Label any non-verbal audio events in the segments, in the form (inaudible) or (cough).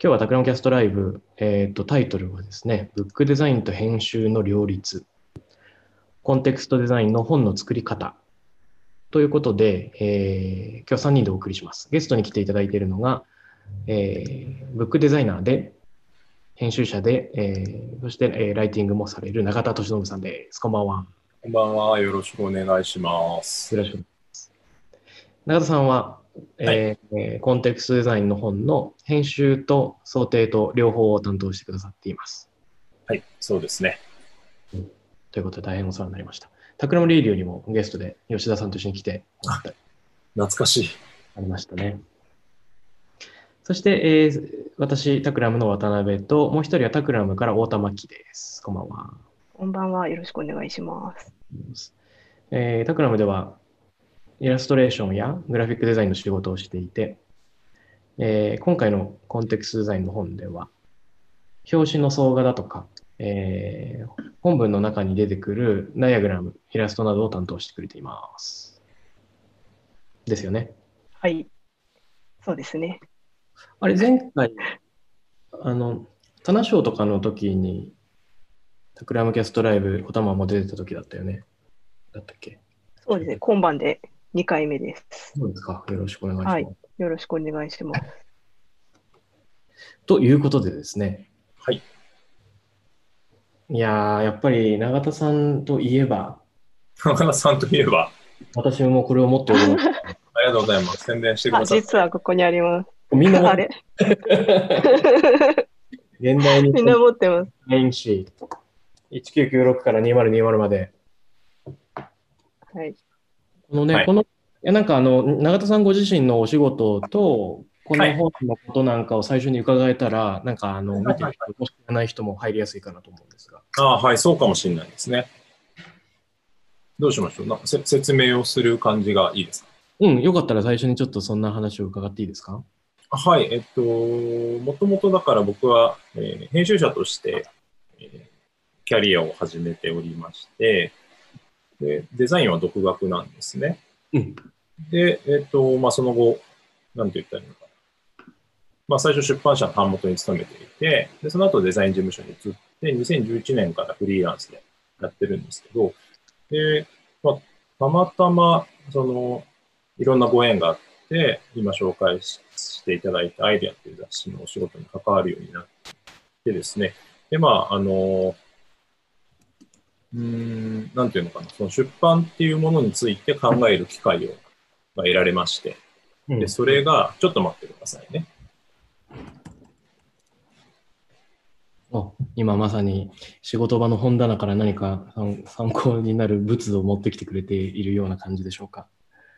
今日はタクラムキャストライブ、えーと、タイトルはですね、ブックデザインと編集の両立、コンテクストデザインの本の作り方ということで、えー、今日3人でお送りします。ゲストに来ていただいているのが、えー、ブックデザイナーで、編集者で、えー、そして、えー、ライティングもされる永田敏信さんです。こんばんは。こんばんは。よろしくお願いします。よろしくお願いします。永田さんは、えー、コンテクストデザインの本の編集と装丁と両方を担当してくださっています。はい、そうですね。ということで大変お世話になりました。 Takram Radio にもゲストで吉田さんと一緒に来て懐かしい。ありましたね。そして、えー、私、 Takram の渡辺と、もう一人は Takram から太田真希です。こんばんは。こんばんは。よろしくお願いします。えー、タクラムではイラストレーションやグラフィックデザインの仕事をしていて、えー、今回のコンテクストデザインの本では、表紙の総画だとか、えー、本文の中に出てくるダイアグラム、イラストなどを担当してくれています。ですよね。はい。そうですね。あれ、前回、あの、棚賞とかの時に、タクラムキャストライブ、おたまも出てた時だったよね。だったっけ？そうですね。今晩で2回目です。そうですか。よろしくお願いします。はい。よろしくお願いします。ということでですね。はい。いややっぱり永田さんといえば。永田さんといえば。私もこれを持っております。(laughs) ありがとうございます。宣伝してください。実はここにあります。みんなあれ？(laughs) 現代に。みんな持ってます。メインシート。1996から2020まで。はい。このね、はい、この、いやなんかあの、永田さんご自身のお仕事と、この本のことなんかを最初に伺えたら、はい、なんかあの、見てる人、もしくない人も入りやすいかなと思うんですが。ああ、はい、そうかもしれないですね。どうしましょう？な説明をする感じがいいですか？うん、よかったら最初にちょっとそんな話を伺っていいですか？はい、えっと、もともとだから僕は、えー、編集者として、えー、キャリアを始めておりまして、で、デザインは独学なんですね。うん、で、えっ、と、まあ、その後、なんて言ったらいいのかな。まあ、最初出版社の版元に勤めていて、で、その後デザイン事務所に移って、2011年からフリーランスでやってるんですけど、で、まあ、たまたま、その、いろんなご縁があって、今紹介していただいたアイデアっていう雑誌のお仕事に関わるようになってですね、で、まあ、あの、うん、なんていうのかな、その出版っていうものについて考える機会を得られまして、で、それが、ちょっと待ってくださいね。お今まさに仕事場の本棚から何か参考になる物を持ってきてくれているような感じでしょうか。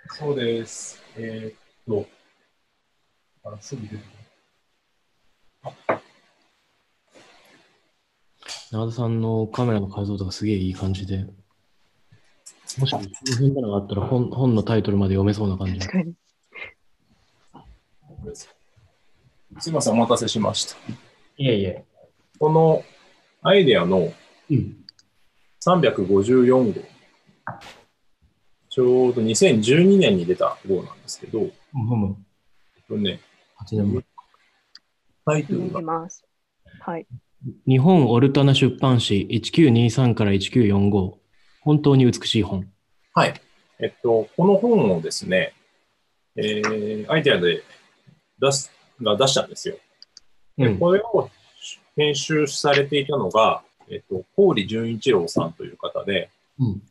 そうです。えー、っと、あ、すぐ出て長田さんのカメラの解像度がすげえいい感じで、もし本棚があったら本本のタイトルまで読めそうな感じ。すみません、お待たせしました。いえいえ。このアイデアの354号、ちょうど2012年に出た号なんですけど、うん、えっとね、8年前。タイトルが、はい。日本オルタナ出版誌1923から1945本当に美しい本。はい。えっと、この本をですね、えー、アイデアで出す、が出したんですよ。で、これを編集されていたのが、えっと、郡淳一郎さんという方で、うん、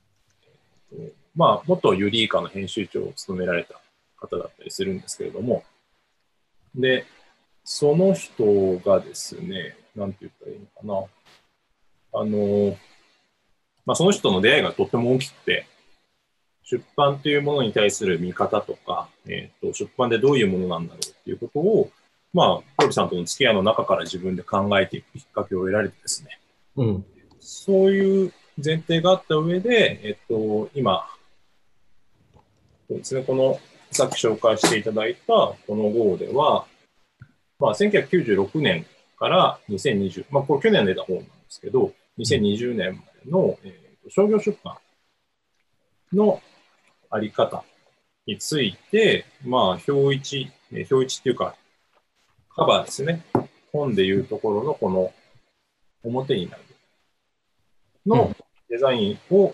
えっと、まあ、元ユリイカの編集長を務められた方だったりするんですけれども、で、その人がですね、なんて言ったらいいのかな。あの、まあ、その人の出会いがとっても大きくて、出版というものに対する見方とか、えーと、出版でどういうものなんだろうっていうことを、まあ、コルさんとの付き合いの中から自分で考えていくきっかけを得られてですね、うん、そういう前提があった上で、えっと、今、そうですね、この、さっき紹介していただいたこの号では、まあ、1996年から2020、まあ、これ去年出た本なんですけど、2020年までの、えー、商業出版のあり方について、まあ、表一、表一っていうか、カバーですね。本でいうところのこの表になるうのデザインを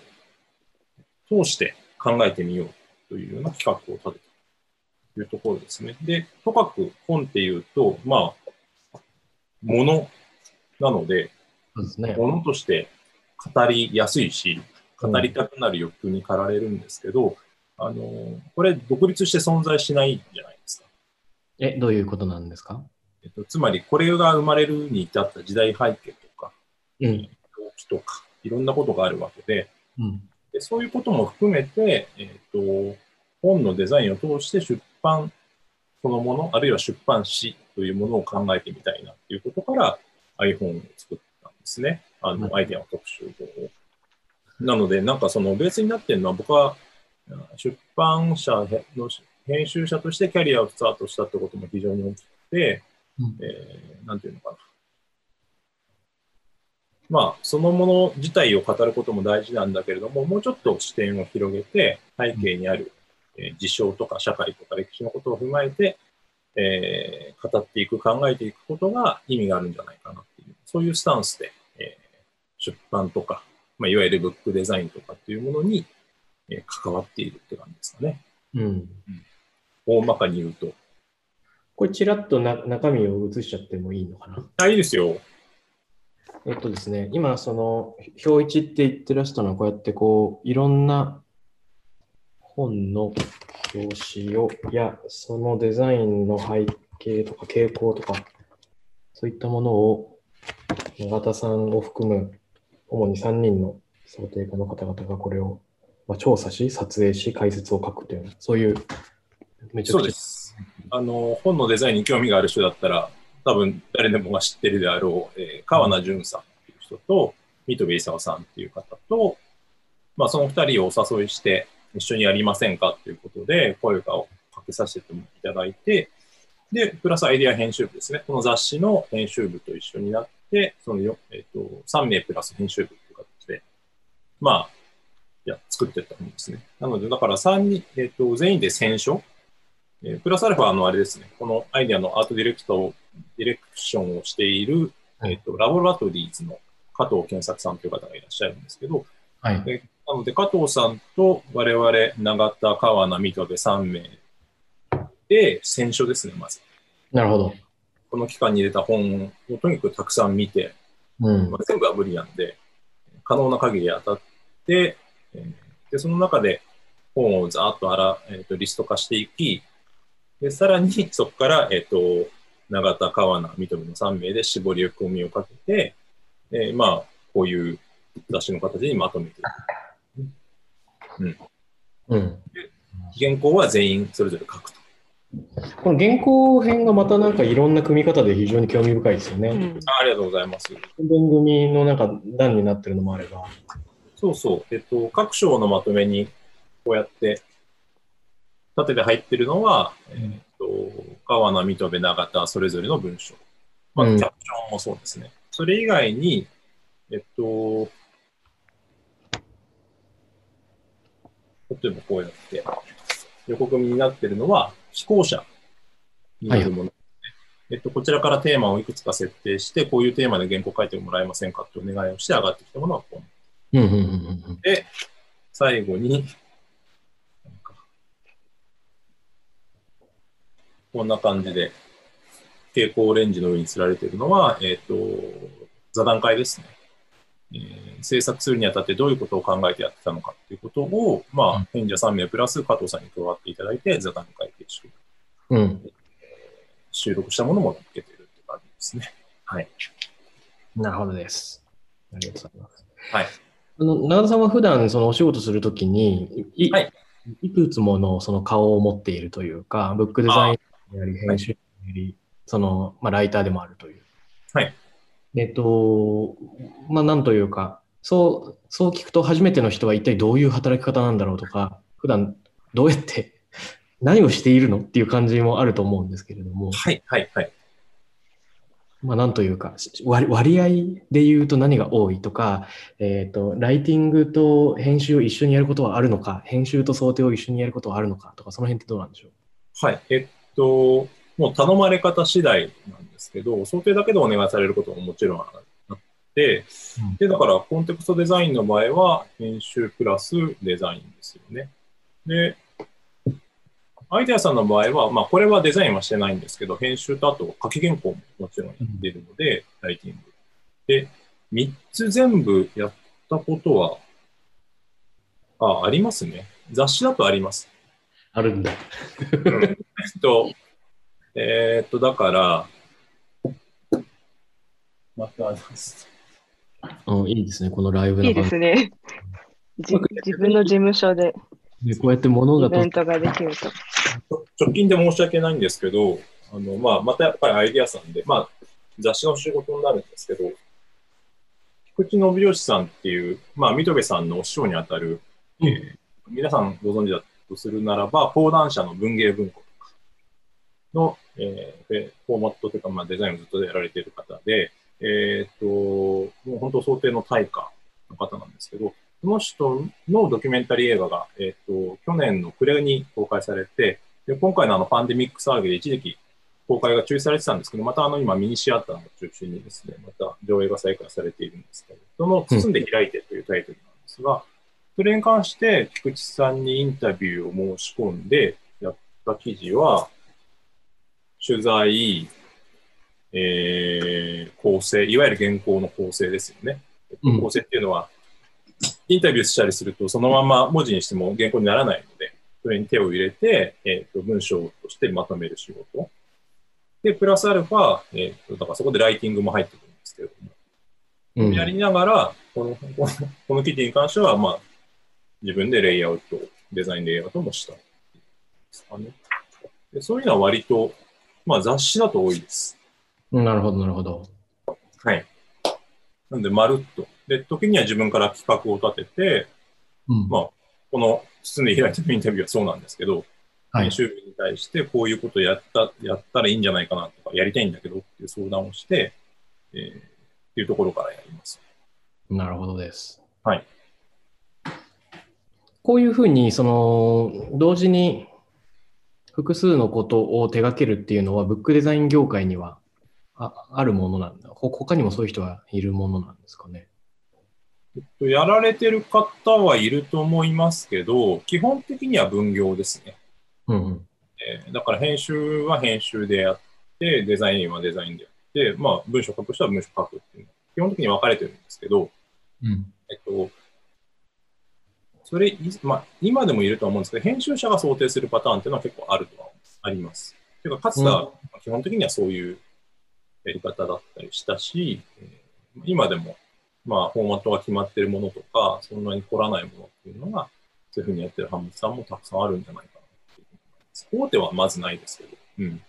通して考えてみようというような企画を立てたというところですね。で、とかく本っていうと、まあ、ものなので。ものとして語りやすいし、語りたくなる欲求に駆られるんですけど、あの、これ独立して存在しないじゃないですか。え、どういうことなんですか？えっと、つまり、これが生まれるに至った時代背景とか、うん。動機とか、いろんなことがあるわけで、うん。でそういうことも含めて、えっと、本のデザインを通して出版そのもの、あるいは出版誌というものを考えてみたいなということから iPhone を作ったんですね。あうんの、アイデアの特集を。なので、なんかそのベースになってるのは僕は出版社の編集者としてキャリアをスタートしたってことも非常に大きくて、うんえーなんていうのかな。まあ、そのもの自体を語ることも大事なんだけれども、もうちょっと視点を広げて、背景にある、えー事象とか社会とか歴史のことを踏まえて、えー語っていく、考えていくことが意味があるんじゃないかなっていう、そういうスタンスで、えー出版とか、まあ、いわゆるブックデザインとかっていうものに、えー関わっているって感じですかね。うん。大まかに言うと。これ、ちらっとな中身を映しちゃってもいいのかな？あ、いいですよ。えっとですね、今、その、表一って言ってらしたのは、こうやってこう、いろんな本の表紙を、や、そのデザインの背景とか傾向とか、そういったものを、永田さんを含む、主に3人の想定家の方々がこれを、まあ、調査し、撮影し、解説を書くという、そういう、めちゃくちゃそうです。あの、本のデザインに興味がある人だったら、多分誰でもが知ってるであろう、えー川名淳さんっていう人と、三戸勲さんっていう方と、まあ、その二人をお誘いして、一緒にやりませんかということで、声をかけさせていただいて、で、プラスアイデア編集部ですね。この雑誌の編集部と一緒になって、そのよ、えっ、と、3名プラス編集部という形で、まあ、いや、作ってったんですね。なので、だから3人、えっ、と、全員で選書えープラスアルファのあれですね、このアイデアのアートディレクトを、ディレクションをしている、はいえっとラボラトリーズの加藤健作さんという方がいらっしゃるんですけど、はい。えなので加藤さんと我々、永田、川名、水戸で3名で選書ですね、まず。なるほど。この期間に入れた本をとにかくたくさん見て、うんま。あ、全部は無理なんで、可能な限り当たって、えーで、その中で本をざーっとあら、えー、とリスト化していき、で、さらに (laughs) そこから、えっ、と、永田、川名、三戸の3名で絞り込みをかけて、えーまあ、こういう雑誌の形にまとめていく。うん。原稿は全員それぞれ書くと。この原稿編がまたなんかいろんな組み方で非常に興味深いですよね。うんあありがとうございます。番組のなんか段になってるのもあれば。そうそう。えっと、各章のまとめに、こうやって、縦で入ってるのは、えっと、川名、水戸、永田、それぞれの文章。まあ、うんキャプションもそうですね。それ以外に、えっと、例えばこうやって、横組みになってるのは、寄稿者によるもの。えっと、こちらからテーマをいくつか設定して、こういうテーマで原稿書いてもらえませんかってお願いをして上がってきたものはこううんうんうんうんで、最後に、こんな感じで、蛍光オレンジの上に吊られているのは、えっ、と、座談会ですね。えー制作するにあたってどういうことを考えてやってたのかっていうことを、まうんあ、演者3名プラス加藤さんに加わっていただいて、座談会形式でうん。うん。収録したものも載っけてるって感じですね。はい。なるほどです。ありがとうございます。はい。あの、長田さんは普段そのお仕事するときに、い,、はいいくつものその顔を持っているというか、ブックデザインであり、編集であり、その、まあ、ライターでもあるという。はい。えっと、まあ、なんというか、そう、そう聞くと初めての人は一体どういう働き方なんだろうとか、普段どうやって (laughs) 何をしているのっていう感じもあると思うんですけれども、はい、はい、はい。まあ、なんというか、し割割合で言うと何が多いとか、えっ、と、ライティングと編集を一緒にやることはあるのか、編集と想定を一緒にやることはあるのかとか、その辺ってどうなんでしょう？はい。えっと、もう頼まれ方次第なんですけど、想定だけでお願いされることももちろんあって、うんで、だからコンテクストデザインの場合は、編集プラスデザインですよね。で、アイデアさんの場合は、まあ、これはデザインはしてないんですけど、編集とあと書き原稿ももちろんやっているので、ライティング。で、3つ全部やったことは、あ、ありますね。雑誌だとあります。あるんだ。うんえっと、えーっと、だから、また、うん、いいですね、このライブいいですね。じ自分の事務所でこうやって物がとイベントができると。直近で申し訳ないんですけど、あの、まあ、またやっぱりアイディアさんで、まあ、雑誌の仕事になるんですけど、菊池信義さんっていう、まあ、水戸部さんのお師匠にあたる、うんえー皆さんご存知だとするならば、講談社の文芸文庫とかの、えーでフォーマットというか、まあ、デザインをずっとやられている方で、えっと、もう本当想定の対価の方なんですけど、その人のドキュメンタリー映画が、えっと、去年の暮れに公開されて、で今回のあのパンデミック騒ぎで一時期公開が中止されてたんですけど、またあの今ミニシアターを中心にですね、また上映が再開されているんですけど、その包んで開いてというタイトルなんですが、それに関して菊池さんにインタビューを申し込んでやった記事は、取材、えー、構成、いわゆる原稿の構成ですよね。うん構成っていうのは、インタビューしたりすると、そのまま文字にしても原稿にならないので、それに手を入れて、えー、と文章としてまとめる仕事。で、プラスアルファ、えー、とだからそこでライティングも入ってくるんですけれども、うんやりながら、このこのこの記事に関しては、まあ、自分でレイアウト、デザインレイアウトもしたですかね。でそういうのは割と、まあ、雑誌だと多いです。なるほど、なるほど。はい。なんで、まるっと。で、時には自分から企画を立てて、うんまあ、この包んで開いてのインタビューはそうなんですけど、はい編集部に対してこういうことやった、やったらいいんじゃないかなとか、やりたいんだけどっていう相談をして、えーっていうところからやります。なるほどです。はい。こういうふうに、その、同時に複数のことを手掛けるっていうのは、ブックデザイン業界にはああるものなんだ。ほ他にもそういう人がいるものなんですかね。えっとやられてる方はいると思いますけど、基本的には分業ですね。うんうん。えーだから編集は編集でやって、デザインはデザインでやって、まあ文章書く人は文章書くっていうのは基本的に分かれてるんですけど、うん。えっと、それ、いまあ、今でもいるとは思うんですけど、編集者が想定するパターンっていうのは結構あるとはあります。ていうか、かつては基本的にはそういうやり方だったりしたし、えー今でも、まあ、フォーマットが決まってるものとか、そんなに凝らないものっていうのが、そういうふうにやってる販物さんもたくさんあるんじゃないかなっていう。大手はまずないですけど、うん。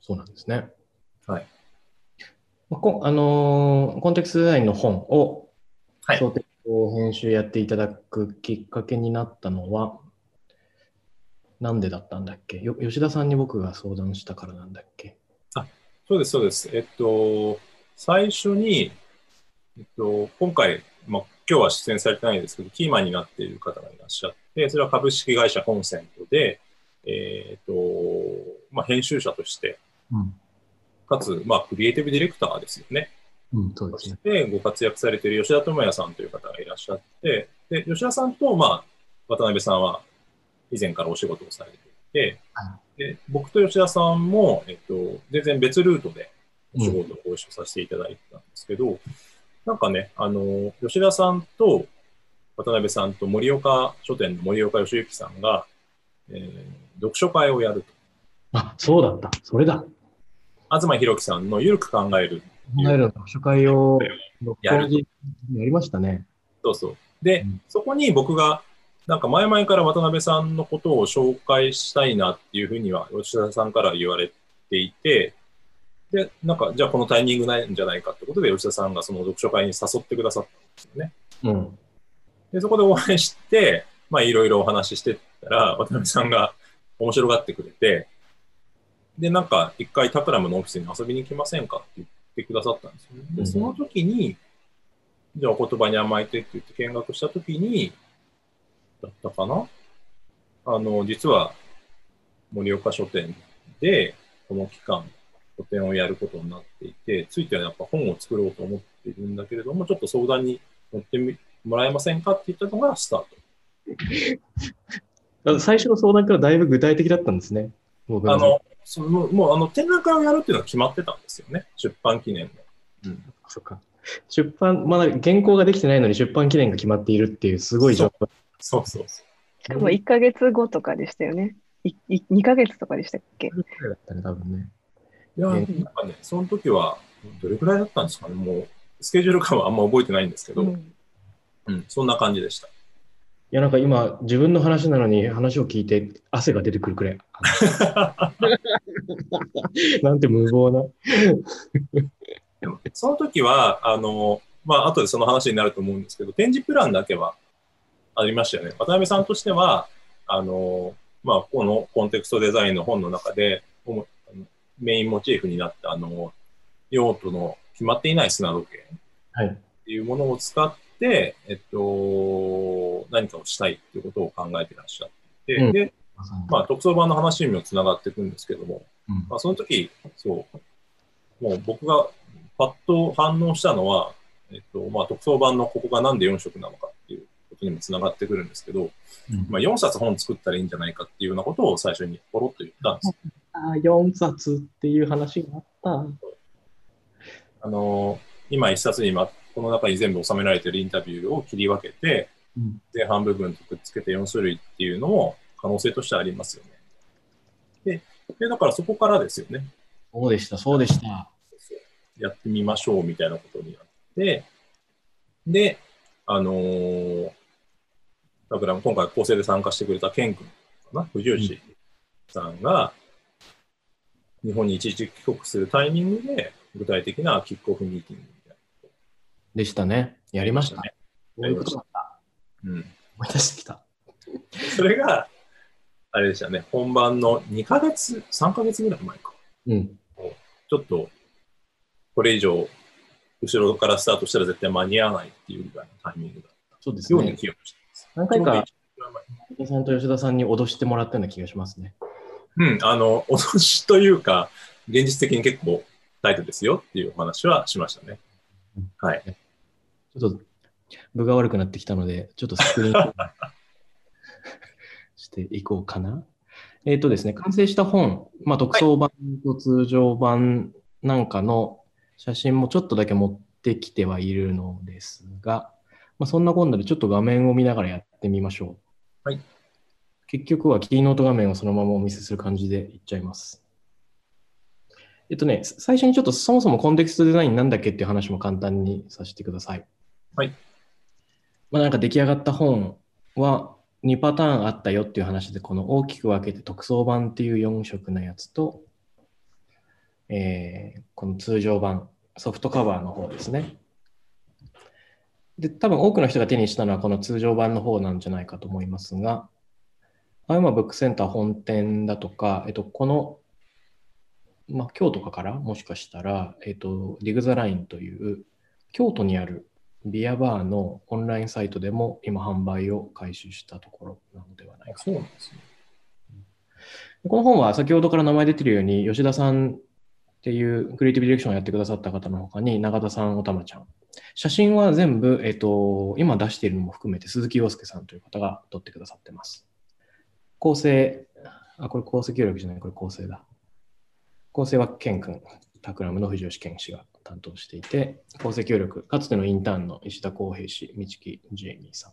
そうなんですね。はい。まあこあのーコンテクストデザインの本をはい想定を編集やっていただくきっかけになったのは、なんでだったんだっけ？よ吉田さんに僕が相談したからなんだっけ？そうです、そうです。えっと、最初に、えっと、今回、まあ、今日は出演されてないですけど、キーマンになっている方がいらっしゃって、それは株式会社コンセントで、えっと、まあ、編集者として、うん。かつ、まあ、クリエイティブディレクターですよね。うん、そうそし。てご活躍されている吉田智也さんという方がいらっしゃって、で、吉田さんと、まあ、渡辺さんは以前からお仕事をされていて、はで僕と吉田さんも、えっと、全然別ルートでお仕事をご一緒させていただいてたんですけど、なんかね、あの、吉田さんと渡辺さんと森岡書店の森岡義行さんが、えー読書会をやると。あ、そうだった。それだ。東博樹さんのゆるく考える考える読書会をやるやりましたね。そうそう。で、うんそこに僕が、なんか前々から渡辺さんのことを紹介したいなっていうふうには吉田さんから言われていて、で、なんか、じゃあこのタイミングないんじゃないかってことで吉田さんがその読書会に誘ってくださったんですよね。うん。で、そこでお会いして、まあいろいろお話ししてったら、渡辺さんが面白がってくれて、で、なんか一回タクラムのオフィスに遊びに来ませんかって言ってくださったんですよね。で、うんその時に、じゃあお言葉に甘えてって言って見学した時に、だったかな？あの、実は森岡書店で、この期間、個展をやることになっていて、ついてはやっぱ本を作ろうと思っているんだけれども、ちょっと相談に乗ってみもらえませんかって言ったのがスタート。(laughs) 最初の相談からだいぶ具体的だったんですね。僕あの、そのもうあの展覧会をやるっていうのは決まってたんですよね、出版記念の。うん、そっか。出版、まだ原稿ができてないのに出版記念が決まっているっていうすごい状況。そうそうそしかも1ヶ月後とかでしたよね。いい2ヶ月とかでしたっけ？だったね、多分ね。う。いや、なんかね、その時は、どれくらいだったんですかね、もう、スケジュール感はあんま覚えてないんですけど、ううん、んそんな感じでした。いや、なんか今、自分の話なのに話を聞いて汗が出てくるくらい。(laughs) なんて無謀な。でもその時は、あの、まあ、後でその話になると思うんですけど、展示プランだけはありましたよね。渡辺さんとしては、あの、まあ、このコンテクストデザインの本の中で、メインモチーフになった、あの、用途の決まっていない砂時計はい。っていうものを使って、えっと、何かをしたいっていうことを考えてらっしゃって、うん。で、まあ、特捜版の話にもつながっていくんですけども、うん。まあ、その時、そう、もう僕がパッと反応したのは、えっと、まあ、特捜版のここがなんで4色なのかっていうことにもつながってくるんですけど、うん。まあ、4冊本作ったらいいんじゃないかっていうようなことを最初にポロッと言ったんです。あ4冊っていう話があった。あの、今一冊に、ま、この中に全部収められているインタビューを切り分けて、うん前半部分とくっつけて4種類っていうのも可能性としてありますよね。で、でだからそこからですよね。そうでした、そうでした。やってみましょうみたいなことになって、で、あのーだから今回構成で参加してくれたケン君かな、藤吉さんが、日本に一時帰国するタイミングで、具体的なキックオフミーティングでしたね。やりましたね。なそういうことだった。な。うん。思い出してきた。それが、あれでしたね、本番の2ヶ月、3ヶ月ぐらい前か。うん。ちょっと、これ以上、後ろからスタートしたら絶対間に合わないっていうぐらいのタイミングだったそうですね。ように記憶してます。何回か田さんと吉田さんに脅してもらったような気がしますね。うん、あの、脅しというか、現実的に結構タイトですよっていうお話はしましたね。はい。ちょっと、分が悪くなってきたので、ちょっとスクリーンしていこうかな。えっ、とですね、完成した本、まあ、特装版と通常版なんかの写真もちょっとだけ持ってきてはいるのですが、まあ、そんなこんなでちょっと画面を見ながらやってみましょう。はい。結局はキーノート画面をそのままお見せする感じでいっちゃいます。えっとね、最初にちょっとそもそもコンテクストデザインなんだっけっていう話も簡単にさせてください。はい。まあ、なんか出来上がった本は2パターンあったよっていう話で、この大きく分けて特装版っていう4色のやつと、えーこの通常版、ソフトカバーの方ですね。で、多分多くの人が手にしたのはこの通常版の方なんじゃないかと思いますが、青山ブックセンター本店だとか、えっと、この、まあ、京都かからもしかしたら、えっと、ディグザラインという京都にあるビアバーのオンラインサイトでも今販売を開始したところなのではないかそうなんですね。この本は先ほどから名前出てるように、吉田さんっていうクリエイティブディレクションをやってくださった方の他に、永田さん、おたまちゃん。写真は全部、えっ、と、今出しているのも含めて鈴木洋介さんという方が撮ってくださってます。構成、あ、これ構成協力じゃない、これ構成だ。構成はケン君、タクラムの藤吉健氏が担当していて、構成協力、かつてのインターンの石田康平氏、道木ジェイミーさん、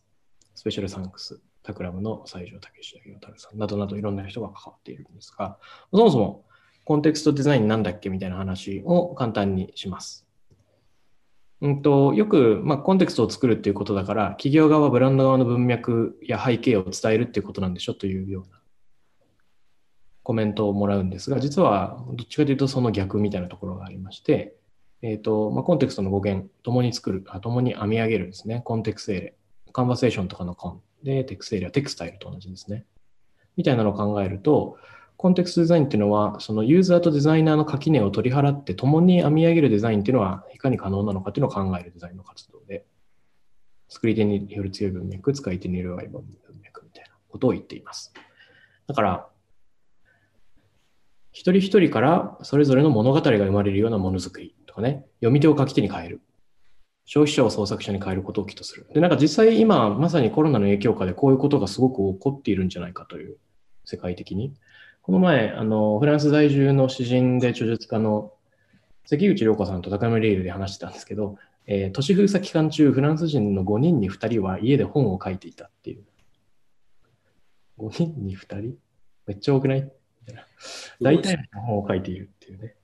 スペシャルサンクス、タクラムの西条武史太郎さんなどなどいろんな人が関わっているんですが、そもそもコンテクストデザインなんだっけみたいな話を簡単にします。うんと、よく、まあ、コンテクストを作るっていうことだから、企業側、ブランド側の文脈や背景を伝えるっていうことなんでしょというようなコメントをもらうんですが、実はどっちかというとその逆みたいなところがありまして、えっ、と、まあ、コンテクストの語源、共に作る、あ共に編み上げるですね、コンテクスエレ。カンバセーションとかのコンで、テクスエレはテクスタイルと同じですね。みたいなのを考えると、コンテクストデザインっていうのは、そのユーザーとデザイナーの垣根を取り払って、共に編み上げるデザインっていうのは、いかに可能なのかっていうのを考えるデザインの活動で、作り手による強い文脈、使い手による弱い文脈みたいなことを言っています。だから、一人一人からそれぞれの物語が生まれるようなものづくりとかね、読み手を書き手に変える。消費者を創作者に変えることを起とする。で、なんか実際今まさにコロナの影響下でこういうことがすごく起こっているんじゃないかという、世界的に。この前、あの、フランス在住の詩人で著述家の関口涼子さんと高山レイルで話してたんですけど、えー、都市封鎖期間中、フランス人の5人に2人は家で本を書いていたっていう。5人に2人？めっちゃ多くない？みたいな。大体の本を書いているっていうね。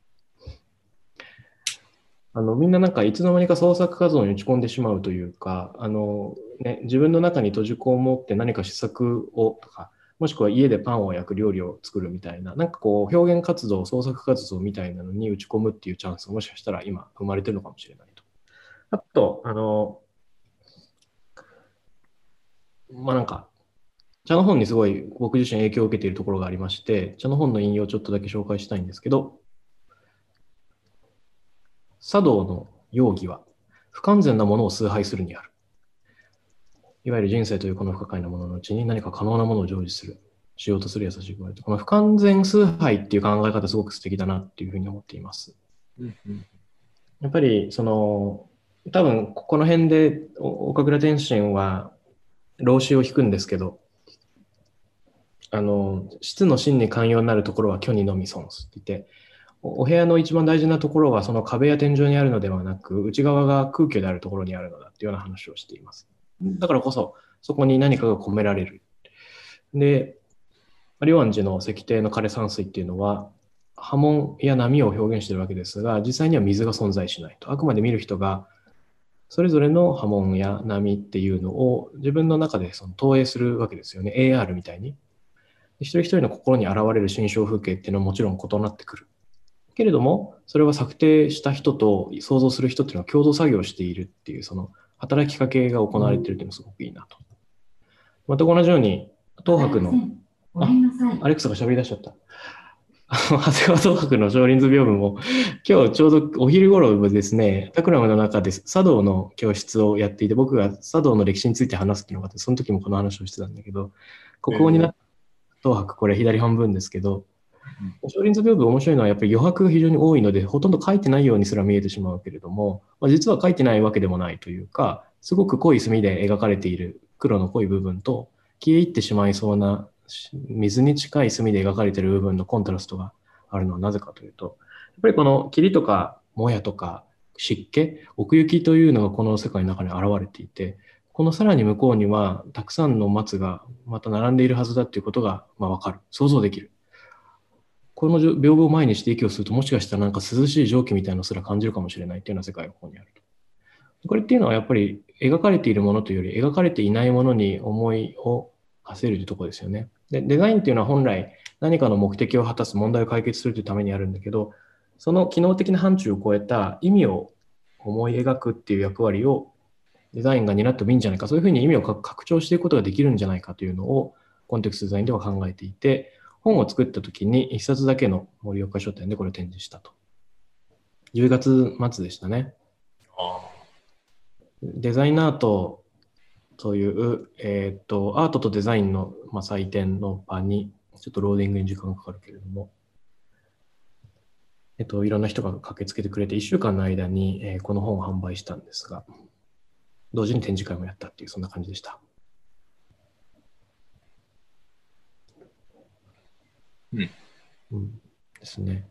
あのみんななんかいつの間にか創作活動に打ち込んでしまうというか、あのね、自分の中に閉じこもって何か試作をとか、もしくは家でパンを焼く料理を作るみたいな、なんかこう表現活動、創作活動みたいなのに打ち込むっていうチャンスがもしかしたら今生まれてるのかもしれないと。あと、あの、まあなんか、茶の本にすごい僕自身影響を受けているところがありまして、茶の本の引用をちょっとだけ紹介したいんですけど、茶道の容疑は不完全なものを崇拝するにある。いわゆる人生というこの不可解なもののうちに何か可能なものを成就する、しようとする優しい声と。この不完全崇拝っていう考え方すごく素敵だなっていうふうに思っています。やっぱりその多分この辺で岡倉天心は老子を引くんですけどあの質の真に寛容になるところは虚にのみ損すって言ってお部屋の一番大事なところはその壁や天井にあるのではなく、内側が空虚であるところにあるのだっていうような話をしています。だからこそ、そこに何かが込められる。で、両安寺の石庭の枯山水っていうのは、波紋や波を表現しているわけですが、実際には水が存在しないと。あくまで見る人が、それぞれの波紋や波っていうのを自分の中でその投影するわけですよね。AR みたいに。一人一人の心に現れる心象風景っていうのはもちろん異なってくる。けれども、それは策定した人と想像する人っていうのは共同作業しているっていう、その働きかけが行われているっていうのがすごくいいなと。また同じように、東博の、あ、アレクサが喋り出しちゃった。(laughs) 長谷川東博の少林図屏風も、今日ちょうどお昼頃ですね、タクラムの中で茶道の教室をやっていて、僕が茶道の歴史について話すっていうのがあって、その時もこの話をしてたんだけど、ここになった東博、これ左半分ですけど、少林図屏風面白いのはやっぱり余白が非常に多いので、ほとんど書いてないようにすら見えてしまうけれども、まあ、実は書いてないわけでもないというか、すごく濃い墨で描かれている黒の濃い部分と、消え入ってしまいそうな水に近い墨で描かれている部分のコントラストがあるのはなぜかというと、やっぱりこの霧とかもやとか湿気、奥行きというのがこの世界の中に現れていて、このさらに向こうにはたくさんの松がまた並んでいるはずだということがまあ分かる。想像できる。この屏風を前にして息をすると、もしかしたらなんか涼しい蒸気みたいなのすら感じるかもしれないっていうような世界がここにあると。これっていうのはやっぱり描かれているものというより、描かれていないものに思いを馳せるというとこですよね。で、デザインっていうのは本来何かの目的を果たす問題を解決するというためにあるんだけど、その機能的な範疇を超えた意味を思い描くっていう役割をデザインが担ってもいいんじゃないか、そういうふうに意味を拡張していくことができるんじゃないかというのをコンテクストデザインでは考えていて、本を作った時に一冊だけの盛岡書店でこれを展示したと。10月末でしたね。デザインアートという、えっ、ー、と、アートとデザインの、まあ、祭典の場に、ちょっとローディングに時間がかかるけれども、えっ、と、いろんな人が駆けつけてくれて、1週間の間に、えー、この本を販売したんですが、同時に展示会もやったっていう、そんな感じでした。うん。うん、ですね。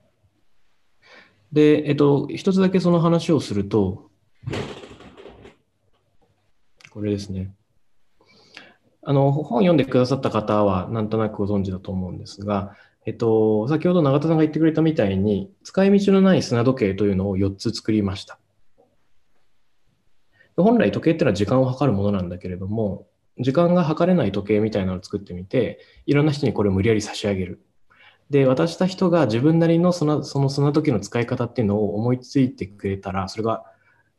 で、えっと、一つだけその話をすると、これですね。あの、本読んでくださった方はなんとなくご存知だと思うんですが、えっと、先ほど永田さんが言ってくれたみたいに、使い道のない砂時計というのを4つ作りました。本来時計っていうのは時間を計るものなんだけれども、時間が計れない時計みたいなのを作ってみて、いろんな人にこれを無理やり差し上げる。で、渡した人が自分なりのそのそのその時の使い方っていうのを思いついてくれたら、それが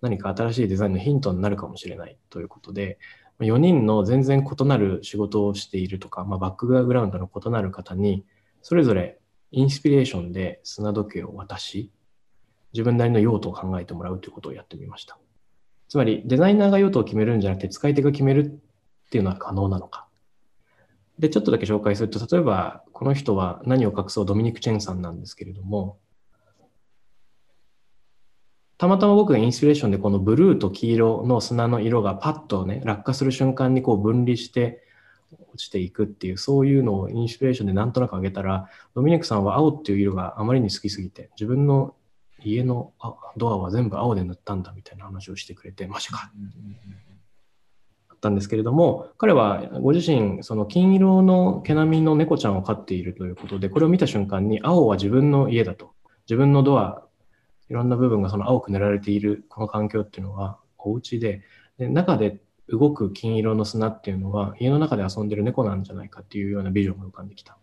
何か新しいデザインのヒントになるかもしれないということで、4人の全然異なる仕事をしているとか、まあ、バックグラウンドの異なる方に、それぞれインスピレーションで砂時計を渡し、自分なりの用途を考えてもらうということをやってみました。つまり、デザイナーが用途を決めるんじゃなくて、使い手が決めるっていうのは可能なのか。で、ちょっとだけ紹介すると、例えば、この人は何を隠そうドミニク・チェンさんなんですけれども、たまたま僕がインスピレーションでこのブルーと黄色の砂の色がパッとね、落下する瞬間にこう分離して落ちていくっていう、そういうのをインスピレーションでなんとなく上げたら、ドミニクさんは青っていう色があまりに好きすぎて、自分の家のドアは全部青で塗ったんだみたいな話をしてくれて、マジかだったんですけれども、彼はご自身、その金色の毛並みの猫ちゃんを飼っているということで、これを見た瞬間に、青は自分の家だと。自分のドア、いろんな部分がその青く塗られているこの環境っていうのは、お家で、で中で動く金色の砂っていうのは、家の中で遊んでる猫なんじゃないかっていうようなビジョンが浮かんできた。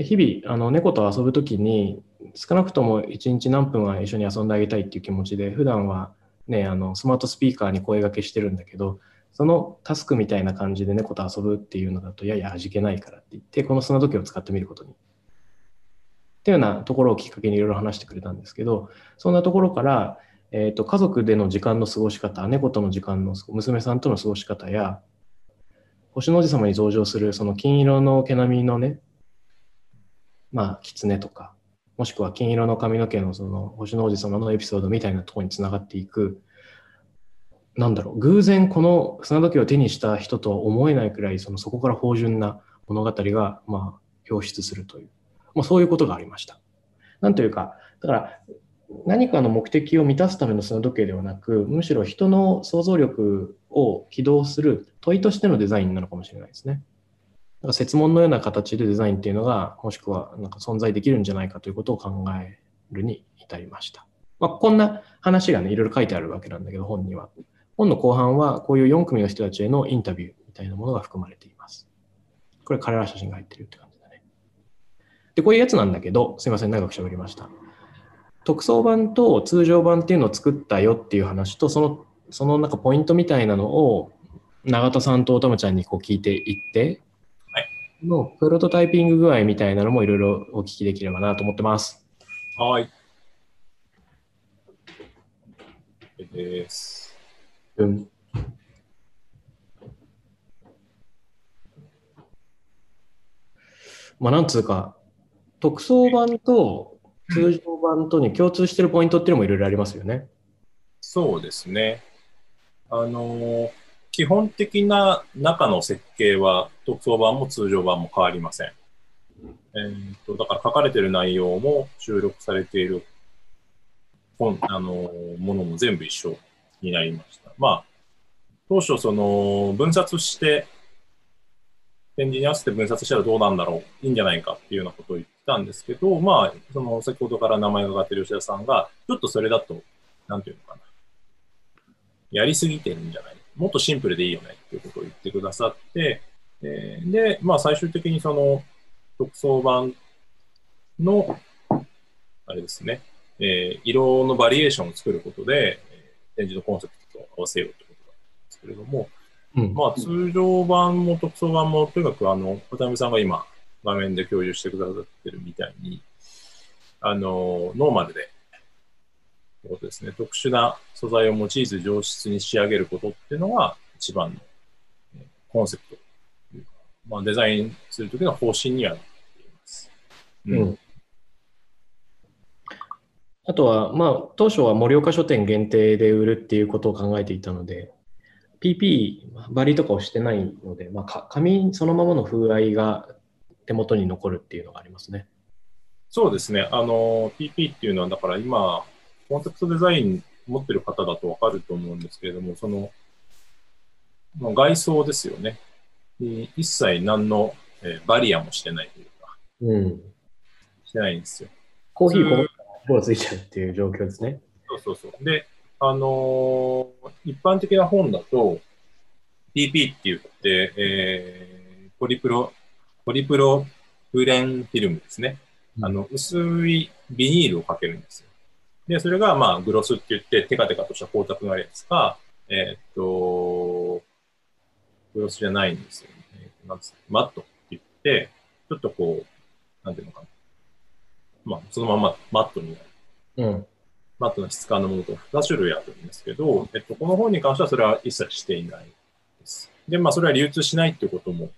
で日々あの猫と遊ぶときに少なくとも1日何分は一緒に遊んであげたいっていう気持ちで普段はねあのスマートスピーカーに声掛けしてるんだけどそのタスクみたいな感じで猫と遊ぶっていうのだとやや味気ないからって言ってこの砂時計を使ってみることに。っていうようなところをきっかけにいろいろ話してくれたんですけどそんなところから、えー、と家族での時間の過ごし方猫との時間の娘さんとの過ごし方や星の王子様に登場するその金色の毛並みのねまあ、狐とか、もしくは金色の髪の毛のその星の王子様のエピソードみたいなとこにつながっていく、なんだろう、偶然この砂時計を手にした人とは思えないくらい、そのそこから芳醇な物語が、まあ、表出するという、もうそういうことがありました。なんというか、だから何かの目的を満たすための砂時計ではなく、むしろ人の想像力を起動する問いとしてのデザインなのかもしれないですね。なんか設問のような形でデザインっていうのが、もしくはなんか存在できるんじゃないかということを考えるに至りました。まあ、こんな話がね、いろいろ書いてあるわけなんだけど、本には。本の後半は、こういう4組の人たちへのインタビューみたいなものが含まれています。これ、彼ら写真が入ってるって感じだね。で、こういうやつなんだけど、すいません、長く喋りました。特装版と通常版っていうのを作ったよっていう話と、その、そのなんかポイントみたいなのを、永田さんとおたまちゃんにこう聞いていって、のプロトタイピング具合みたいなのもいろいろお聞きできればなと思ってます。はい。です。うん。まあ、なんつうか、特装版と通常版とに共通してるポイントっていうのもいろいろありますよね。そうですね。あの、基本的な中の設計は特装版も通常版も変わりません。えー、とだから書かれてる内容も収録されている本あのものも全部一緒になりました。まあ、当初その分冊して展示に合わせて分冊したらどうなんだろう、いいんじゃないかっていうようなことを言ってたんですけど、まあ、その先ほどから名前が挙がってる吉田さんが、ちょっとそれだと、なんていうのかな、やりすぎてるんじゃないもっとシンプルでいいよねっていうことを言ってくださって、えーで、まあ最終的にその特装版の、あれですね、えー色のバリエーションを作ることで、えー展示のコンセプトと合わせようということなんですけれども、うん。まあ通常版も特装版も、とにかくあの、渡辺さんが今画面で共有してくださってるみたいに、あの、ノーマルで、ことですね。特殊な素材を用いず上質に仕上げることっていうのが一番のえーコンセプトというか、まあ、デザインするときの方針にはなっています。ううん。あとは、まあ、当初は盛岡書店限定で売るっていうことを考えていたので、PP、バリとかをしてないので、まあ、か紙そのままの風合いが手元に残るっていうのがありますね。そうですね。あの、PP っていうのは、だから今、コンセプトデザイン持ってる方だとわかると思うんですけれども、その、まあ外装ですよね。に一切何の、えーバリアもしてないというか、うん。してないんですよ。コーヒーこぼしたら色がついちゃうっていう状況ですね。そうそうそう。で、あのー一般的な本だと、PP って言って、えーポリプロ、ポリプロプレンフィルムですね。あの、薄いビニールをかけるんですよ。で、それが、まあ、グロスって言って、テカテカとした光沢があるやつか、えーっと、グロスじゃないんですよ、ね。なんマットって言って、ちょっとこう、なんていうのかな。まあ、そのままマットになる。うん。マットな質感のものと2種類あるんですけど、えっと、この本に関してはそれは一切していないです。で、まあ、それは流通しないっていうことも、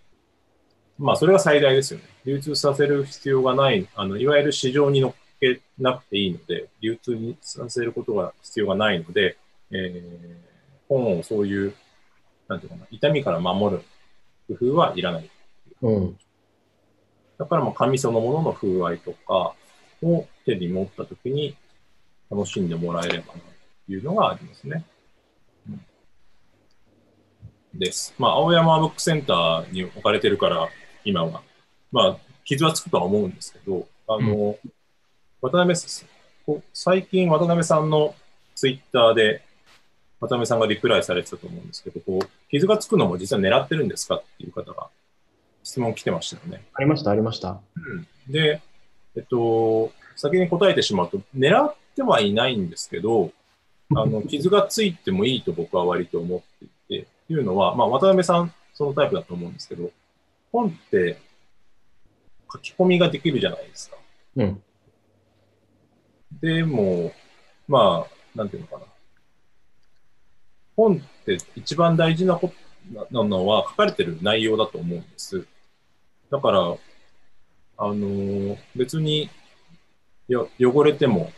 まあ、それが最大ですよね。流通させる必要がない、あの、いわゆる市場に乗っけなくていいので、流通にさせることが必要がないので、えー、本をそういう、なんていうかな、痛みから守る工夫はいらない。うん。だから、まあ、紙そのものの風合いとかを手に持ったときに楽しんでもらえればな、というのがありますね。うんです。まあ、青山ブックセンターに置かれてるから、今は。まあ、傷はつくとは思うんですけど、あの、渡辺さん最近渡辺さんのツイッターで、渡辺さんがリプライされてたと思うんですけど、こう、傷がつくのも実は狙ってるんですかっていう方が質問来てましたよね。ありました、ありました。で、えっと、先に答えてしまうと、狙ってはいないんですけど、あの、(laughs) 傷がついてもいいと僕は割と思っていて、っていうのは、まあ、渡辺さん、そのタイプだと思うんですけど、本って書き込みができるじゃないですか。うん。でも、まあ、なんていうのかな。本って一番大事なことなのは書かれてる内容だと思うんです。だから、あのー別によ汚れても、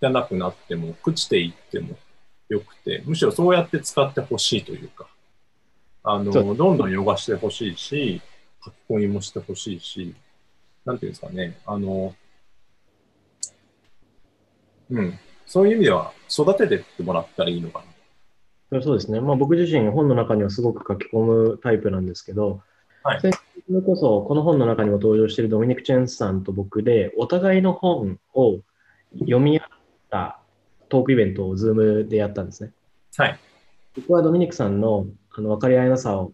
汚くなっても、朽ちていってもよくて、むしろそうやって使ってほしいというか、あのそーどんどん汚してほしいし、書き込みもしてほしいし、なんていうんですかね、あのーうん、そういう意味では育ててってもらったらいいのかな。そうですね。まあ僕自身本の中にはすごく書き込むタイプなんですけど、はい先それこそこの本の中にも登場しているドミニク・チェンスさんと僕で、お互いの本を読み合ったトークイベントをズームでやったんですね。はい。僕はドミニクさんのあの分かり合いなさを、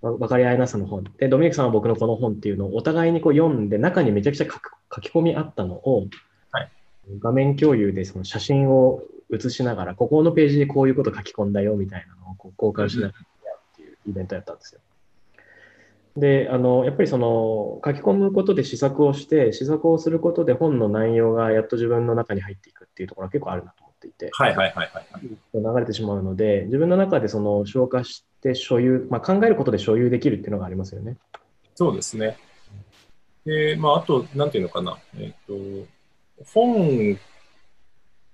わ分かり合いなさの本。で、ドミニクさんは僕のこの本っていうのをお互いにこう読んで、中にめちゃくちゃ書き込みあったのを、はい画面共有でその写真を写しながら、ここのページでこういうこと書き込んだよみたいなのをこう交換しながらやるっていうイベントやったんですよ。で、あの、やっぱりその書き込むことで試作をして、試作をすることで本の内容がやっと自分の中に入っていくっていうところは結構あるなと思っていて。はいはいはいはい。流れてしまうので、自分の中でその消化して所有、まあ、考えることで所有できるっていうのがありますよね。そうですね。で、まあ、あと、なんていうのかな。えっ、と、本、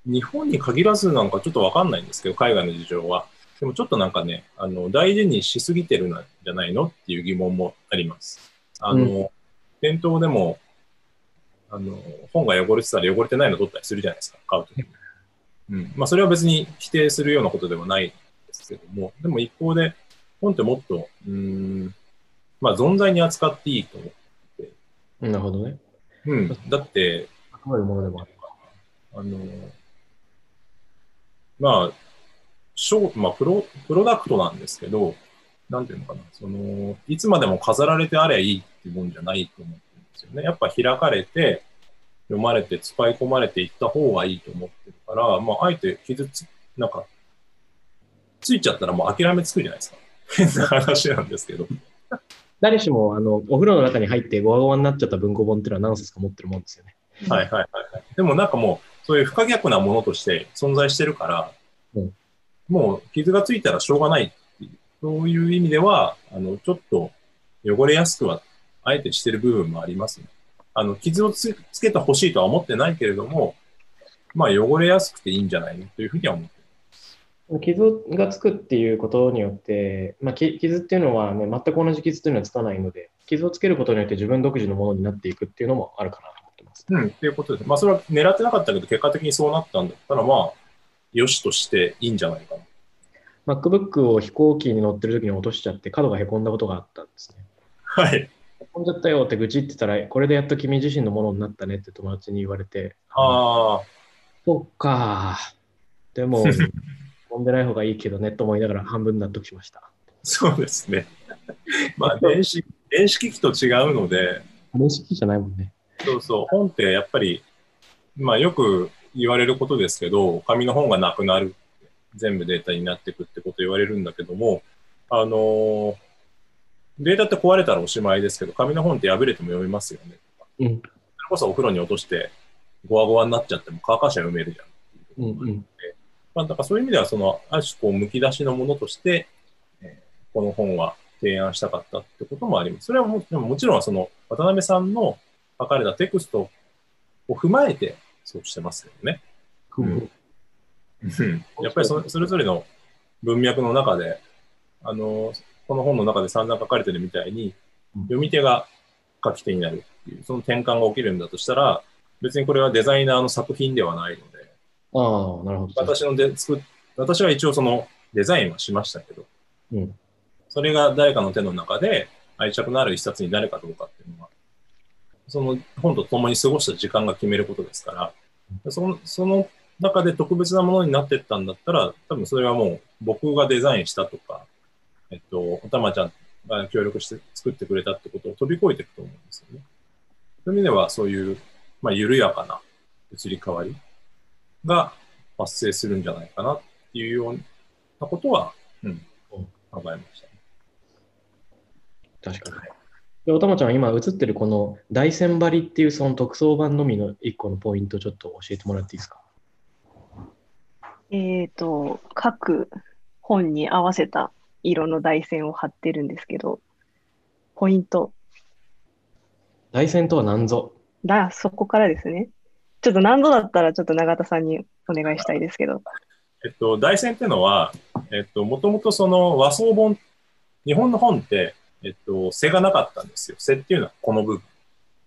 日本に限らずなんかちょっとわかんないんですけど、海外の事情は。でもちょっとなんかね、あの、大事にしすぎてるんじゃないのっていう疑問もあります。あの、う店頭でも、あの、本が汚れてたら汚れてないの取ったりするじゃないですか、買うときに。うん。まあ、それは別に否定するようなことではないですけども、でも一方で、本ってもっと、うーん、まあ、存在に扱っていいと思う。なるほどね。うん。だって、どういうものでもある。あの、まあ、ショーまあプロ、プロダクトなんですけど、なんていうのかな、その、いつまでも飾られてあればいいっていうもんじゃないと思ってるんですよね。やっぱ開かれて、読まれて、使い込まれていった方がいいと思ってるから、まあ、あえて傷つ、なんか、ついちゃったらもう諦めつくじゃないですか。変な話なんですけど。誰しもあのお風呂の中に入ってゴワゴワになっちゃった文庫本っていうのは何冊か持ってるもんですよね。はいはいはいはい。でもなんかもう、そういう不可逆なものとして存在してるから、うんもう傷がついたらしょうがないっていう、そういう意味では、あの、ちょっと汚れやすくは、あえてしてる部分もありますね。あの、傷をつつけてほしいとは思ってないけれども、まあ汚れやすくていいんじゃないのというふうには思って傷がつくっていうことによって、まあ、き傷っていうのは、ね、全く同じ傷っていうのはつかないので、傷をつけることによって自分独自のものになっていくっていうのもあるかな。うん、っていうことです。まあ、それは狙ってなかったけど、結果的にそうなったんだったら、まあ、よしとしていいんじゃないかな。MacBook を飛行機に乗ってる時に落としちゃって角がへこんだことがあったんですね。はい。へこんじゃったよって愚痴ってたら、これでやっと君自身のものになったねって友達に言われて、ああ、そっかー。でも、(laughs) 飛んでない方がいいけどねと思いながら半分納得しました。そうですね。まあ、電子、電子機器と違うので、認識じゃないもんね。そうそう、本ってやっぱり、まあよく言われることですけど、紙の本がなくなる、全部データになっていくってこと言われるんだけども、あのーデータって壊れたらおしまいですけど、紙の本って破れても読めますよね。うん。それこそお風呂に落として、ゴワゴワになっちゃっても乾かしは読めるじゃん。うんうん。まあ、だからそういう意味では、その、ある種こう、剥き出しのものとして、えーこの本は提案したかったってこともあります。それはもでももちろんその渡辺さんの書かれたテクストを踏まえてそうしてますけどね。うんうんやっぱりそそれぞれの文脈の中で、あの、この本の中で散々書かれてるみたいに、読み手が書き手になるっていう、その転換が起きるんだとしたら、別にこれはデザイナーの作品ではないので、ああ、なるほど。私ので作っ私は一応そのデザインはしましたけど、うん。それが誰かの手の中で愛着のある一冊になるかどうかっていうのは、その本と共に過ごした時間が決めることですから、そのその中で特別なものになってったんだったら、多分それはもう僕がデザインしたとか、えっと、おたまちゃんが協力して作ってくれたってことを飛び越えていくと思うんですよね。そういう意味では、そういう、まあ、緩やかな移り変わりが発生するんじゃないかなっていうようなことは、うん、考えました、ね。確かに。で、おたまちゃん、今映ってるこの大線張りっていうその特装版のみの一個のポイント、ちょっと教えてもらっていいですか？えっと、各本に合わせた色の台線を貼ってるんですけど、ポイント。大線とは何ぞ？だ、そこからですね。ちょっと何度だったらちょっと永田さんにお願いしたいですけど。えっと、大線っていうのは、えっと、もともとその和装本、日本の本って、えっと、背がなかったんですよ。背っていうのはこの部分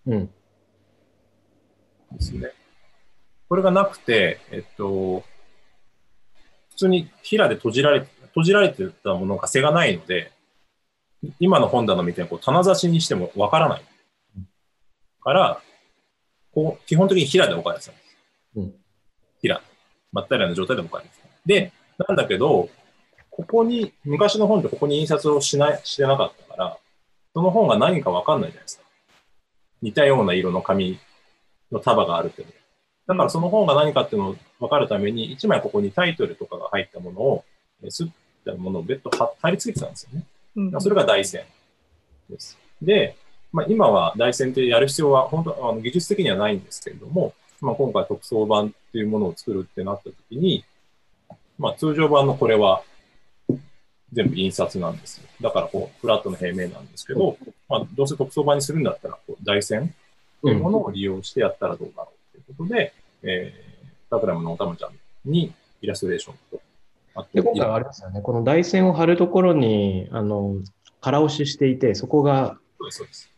うん。ですね。これがなくて、えっと、普通に平で閉じられて、閉じられてたものが背がないので、今の本棚みたいにこう棚差しにしてもわからない。から、こう、基本的に平で置かれてたんです。うん。平。まったりな状態で置かれてた。で、なんだけど、ここに、昔の本ってここに印刷をしない、してなかったから、その本が何かわかんないじゃないですか。似たような色の紙の束があるけど。だからその本が何かっていうのを分かるために、一枚ここにタイトルとかが入ったものを、えすったものを別途貼貼り付けてたんですよね。うんそれが台線です。で、まあ、今は台線ってやる必要は本当あの技術的にはないんですけれども、まあ、今回特装版っていうものを作るってなった時に、まあ、通常版のこれは全部印刷なんですよ。だからこう、フラットの平面なんですけど、まあ、どうせ特装版にするんだったら、こう台線というものを利用してやったらどうだろうということで、えー、タクラムのおたまちゃんにイラストレーションと、で、今回はありますよね。この台線を貼るところに、あの、空押ししていて、そこがそうです、そうです。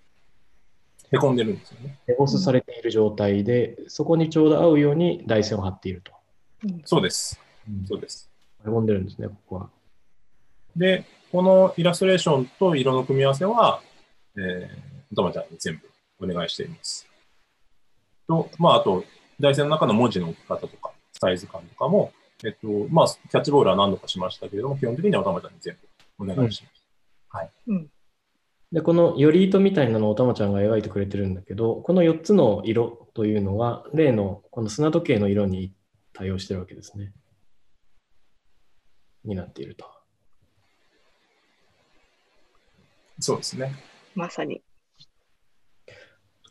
へこんでるんですよね。エボスされている状態で、そこにちょうど合うように台線を貼っていると。そうです。うんそうです。へこんでるんですね、ここは。で、このイラストレーションと色の組み合わせは、えー、おたまちゃんに全部お願いしています。と、まあ、あと、台線の中の文字の置き方とか、サイズ感とかも、えっと、まあ、キャッチボールは何度かしましたけれども、基本的にはおたまちゃんに全部お願いします。で、このより糸みたいなのをおたまちゃんが描いてくれてるんだけど、この4つの色というのは、例のこの砂時計の色に対応してるわけですね。になっていると。そうですね。まさに。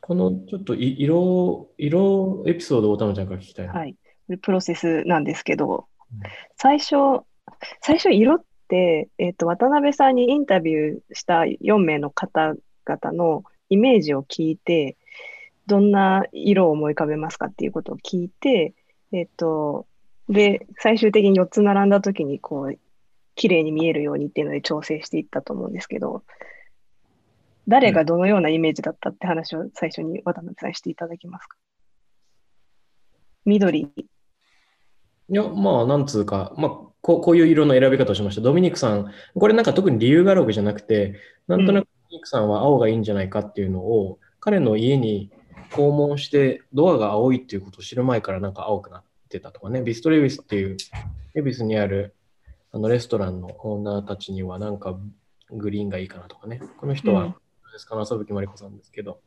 このちょっとい色、色エピソードをおたまちゃんから聞きたいな。はい。でプロセスなんですけどうん、最初、最初色って、えっと、渡辺さんにインタビューした4名の方々のイメージを聞いて、どんな色を思い浮かべますかっていうことを聞いて、えっと、で、最終的に4つ並んだ時に、こう、綺麗に見えるようにっていうので調整していったと思うんですけど、誰がどのようなイメージだったって話を最初に渡辺さんしていただけますか？緑。いや、まあ、なんつうか、まあ、こうこういう色の選び方をしました。ドミニクさん、これなんか特に理由があるわけじゃなくて、なんとなくドミニクさんは青がいいんじゃないかっていうのを、彼の家に訪問して、ドアが青いっていうことを知る前からなんか青くなってたとかね、ビストレビスっていう、恵比寿にあるあのレストランのオーナーたちにはなんかグリーンがいいかなとかね、この人は、うんですか、浅吹まりこさんですけど、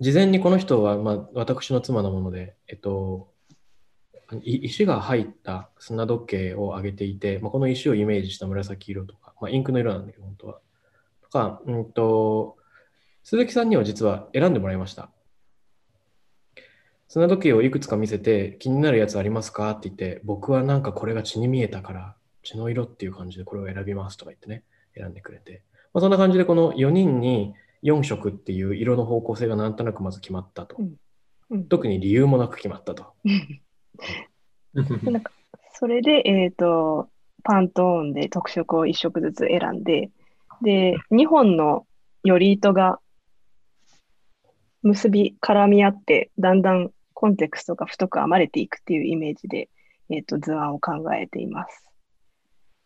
事前にこの人は、まあ、私の妻なもので、えっと、石が入った砂時計を上げていて、まあ、この石をイメージした紫色とか、まあ、インクの色なんだけど、本当は。とか、うんと、鈴木さんには実は選んでもらいました。砂時計をいくつか見せて、気になるやつありますか？って言って、僕はなんかこれが血に見えたからちの色っていう感じでこれを選びますとか言ってね、選んでくれて、まあ、そんな感じでこの4人に4色っていう色の方向性がなんとなくまず決まったと。うんうん特に理由もなく決まったと。で (laughs) なんかそれで、えっ、と、パントーンで特色を1色ずつ選んで、で、2本のより糸が結び絡み合って、だんだんコンテクストが太く編まれていくっていうイメージで、えっ、と、図案を考えています。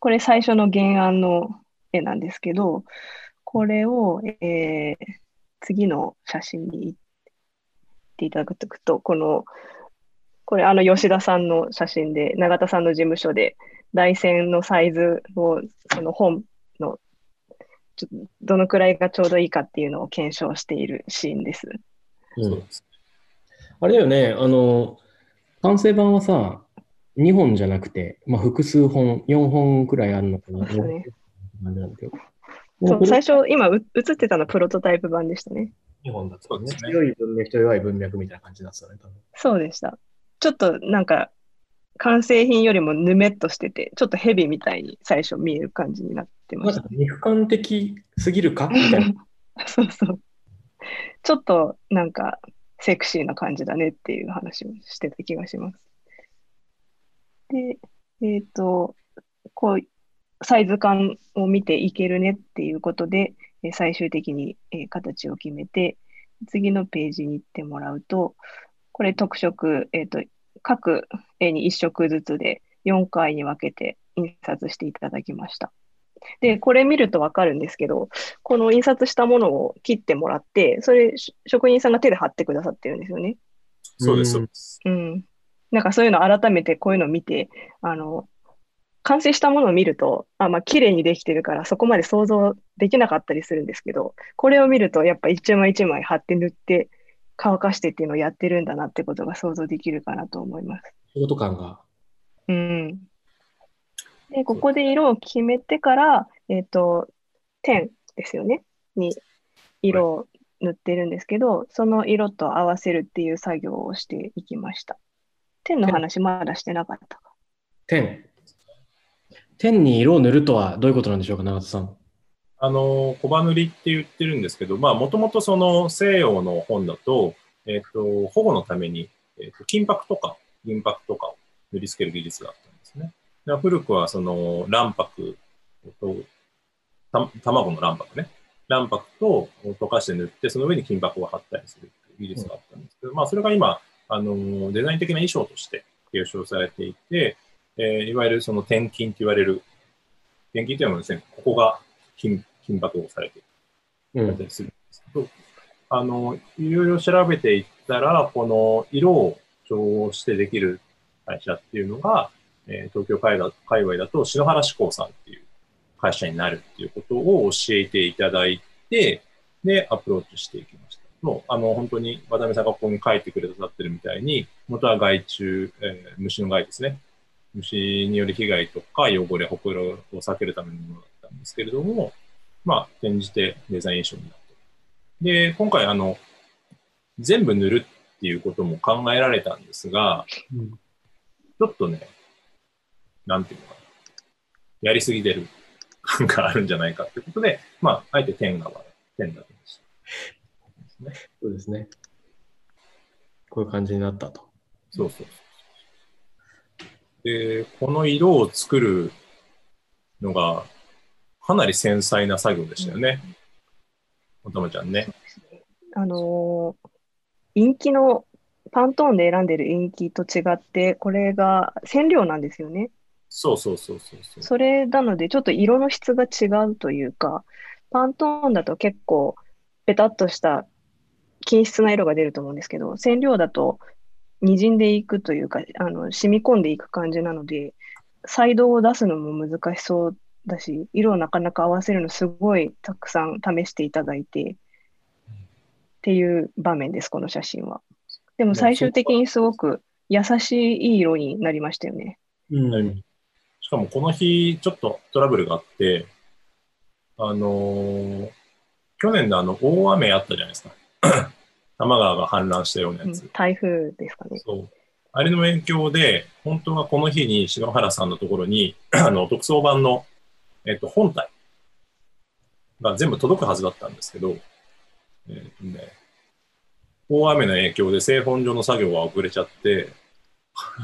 これ最初の原案の絵なんですけど、これを、えー次の写真に行っていただくと、この、これあの吉田さんの写真で、永田さんの事務所で、台線のサイズを、その本の、ちょどのくらいがちょうどいいかっていうのを検証しているシーンです。うん。あれだよね、あの、完成版はさ、2本じゃなくて、まあ、複数本、4本くらいあるのかな。感じなんだけど。そうも最初、今う映ってたのプロトタイプ版でしたね。2本だったね。強い文脈と弱い文脈みたいな感じになってたね、多分。そうでした。ちょっとなんか、完成品よりもぬめっとしてて、ちょっとヘビみたいに最初見える感じになってましたなんか。肉感的すぎるか？みたいな。(laughs) そうそう。ちょっとなんかセクシーな感じだねっていう話をしてた気がします。で、えっ、と、こう、サイズ感を見ていけるねっていうことで、えー最終的に、えー形を決めて、次のページに行ってもらうと、これ特色、えっ、と、各絵に1色ずつで4回に分けて印刷していただきました。で、これ見るとわかるんですけど、この印刷したものを切ってもらって、それし職人さんが手で貼ってくださってるんですよね。そうです、うんそうです。うん。なんかそういうの改めてこういうのを見て、あの、完成したものを見ると、あ、まあ綺麗にできてるからそこまで想像できなかったりするんですけど、これを見るとやっぱ一枚一枚貼って塗って乾かしてっていうのをやってるんだなってことが想像できるかなと思います。仕事感が。うん。で、ここで色を決めてから、えっ、と、点ですよね。に色を塗ってるんですけど、その色と合わせるっていう作業をしていきました。点の話まだしてなかったか。点。点に色を塗るとはどういうことなんでしょうか、永田さん。あの、小刃塗りって言ってるんですけど、まあ、もともとその西洋の本だと、えっ、と、保護のために、えっ、と、金箔とか銀箔とかを塗り付ける技術があったんですね。古くはその卵白と、た卵の卵白ね。卵白と溶かして塗って、その上に金箔を貼ったりする技術があったんですけど、まあ、それが今、あの、デザイン的な衣装として継承されていて、えーいわゆるその転金と言われる、転金というのはですね、ここが金金箔をされているうん。するんですけど、あの、いろいろ調べていったら、この色を調合してできる会社っていうのが、えー東京海だ界隈だと篠原志功さんっていう会社になるっていうことを教えていただいて、で、アプローチしていきました。もう、あの、本当に渡辺さんがここに書いてくれさってるみたいに、元は害虫、えー虫の害ですね。虫による被害とか汚れ、ほこりを避けるためのものだったんですけれども、まあ、転じてデザイン衣装になってで、今回、あの、全部塗るっていうことも考えられたんですが、うんちょっとね、なんていうのかな、やりすぎてる感があるんじゃないかってことで、まあ、あえて点が割れ、点だけにした。そうですね。こういう感じになったと。そうそうそう。で、この色を作るのが、かなり繊細な作業でしたよね。おたまちゃんね。あのーインキのパントーンで選んでるインキと違って、これが染料なんですよね。そうそうそうそうそう。それなので、ちょっと色の質が違うというか、パントーンだと結構、ペタッとした均質な色が出ると思うんですけど、染料だと滲んでいくというか、あの、染み込んでいく感じなので、彩度を出すのも難しそうだし、色をなかなか合わせるのすごいたくさん試していただいて、っていう場面です、この写真は。でも最終的にすごく優しいいい色になりましたよね。うん。しかもこの日、ちょっとトラブルがあって、あのー去年のあの大雨あったじゃないですか。多摩川が氾濫したようなうんやつ。台風ですかね。そう。あれの影響で、本当はこの日に篠原さんのところに、(clears throat) あの、特装版の、えっと、本体が全部届くはずだったんですけど、えっとね、大雨の影響で製本上の作業が遅れちゃって、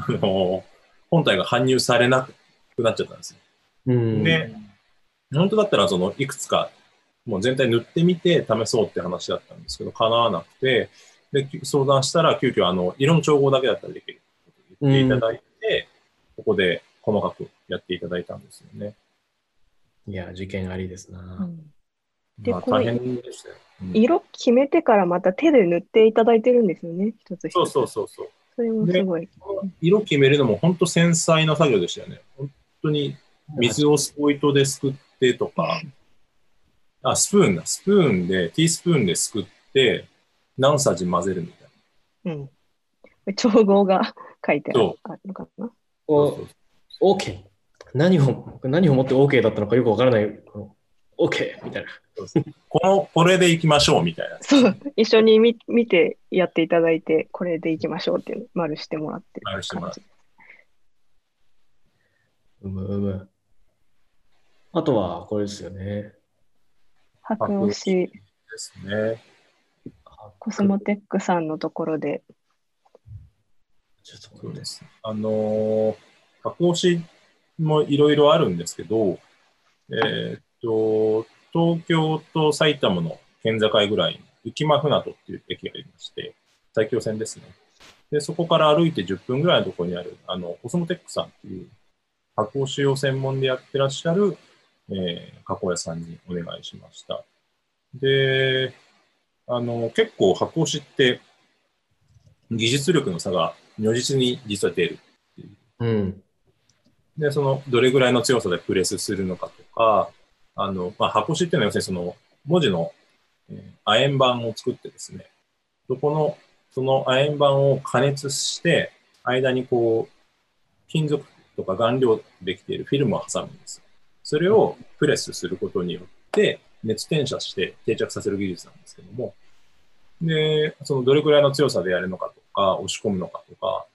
あの、本体が搬入されなくなっちゃったんですよ。うん。で、本当だったら、その、いくつか、もう全体塗ってみて試そうって話だったんですけど、叶わなくて、で、相談したら、急遽、あの、色の調合だけだったらできるって言っていただいて、ここで細かくやっていただいたんですよね。いや、事件ありですな。うんでまあ、大変でしたよ。うん色決めてからまた手で塗っていただいてるんですよね、一つ一つ。そうそうそうそう。それもすごい。色決めるのも本当繊細な作業でしたよね。本当に水をスポイトですくってとか、あ、スプーンだ。スプーンで、ティースプーンですくって、何さじ混ぜるみたいな。うん。調合が書いてあるのかな。こう OK。何を、何をもって OK だったのかよくわからない。この OK! みたいな。この、これでいきましょうみたいな。そう。一緒に見見てやっていただいて、これでいきましょうっていうの丸してもらってる丸してもらっ感じ。うむうむ。あとは、これですよね。白押しですね。コスモテックさんのところで、そうです。あのー、加工しもいろいろあるんですけど、えーっと、東京と埼玉の県境ぐらいに浮間船渡っていう駅がありまして、埼京線ですね。で、そこから歩いて10分ぐらいのところにある、あの、コスモテックさんっていう加工使用専門でやってらっしゃる、えー加工屋さんにお願いしました。で、あの、結構加工しって技術力の差が如実に実は出る。うん。で、その、どれぐらいの強さでプレスするのかとか、あの、まあ、箱紙っていうのは要するにその、文字の、えー亜鉛板を作ってですね、そこの、その亜鉛板を加熱して、間にこう、金属とか顔料できているフィルムを挟むんです。それをプレスすることによって、熱転写して定着させる技術なんですけども、で、そのどれくらいの強さでやるのかとか、押し込むのかとか、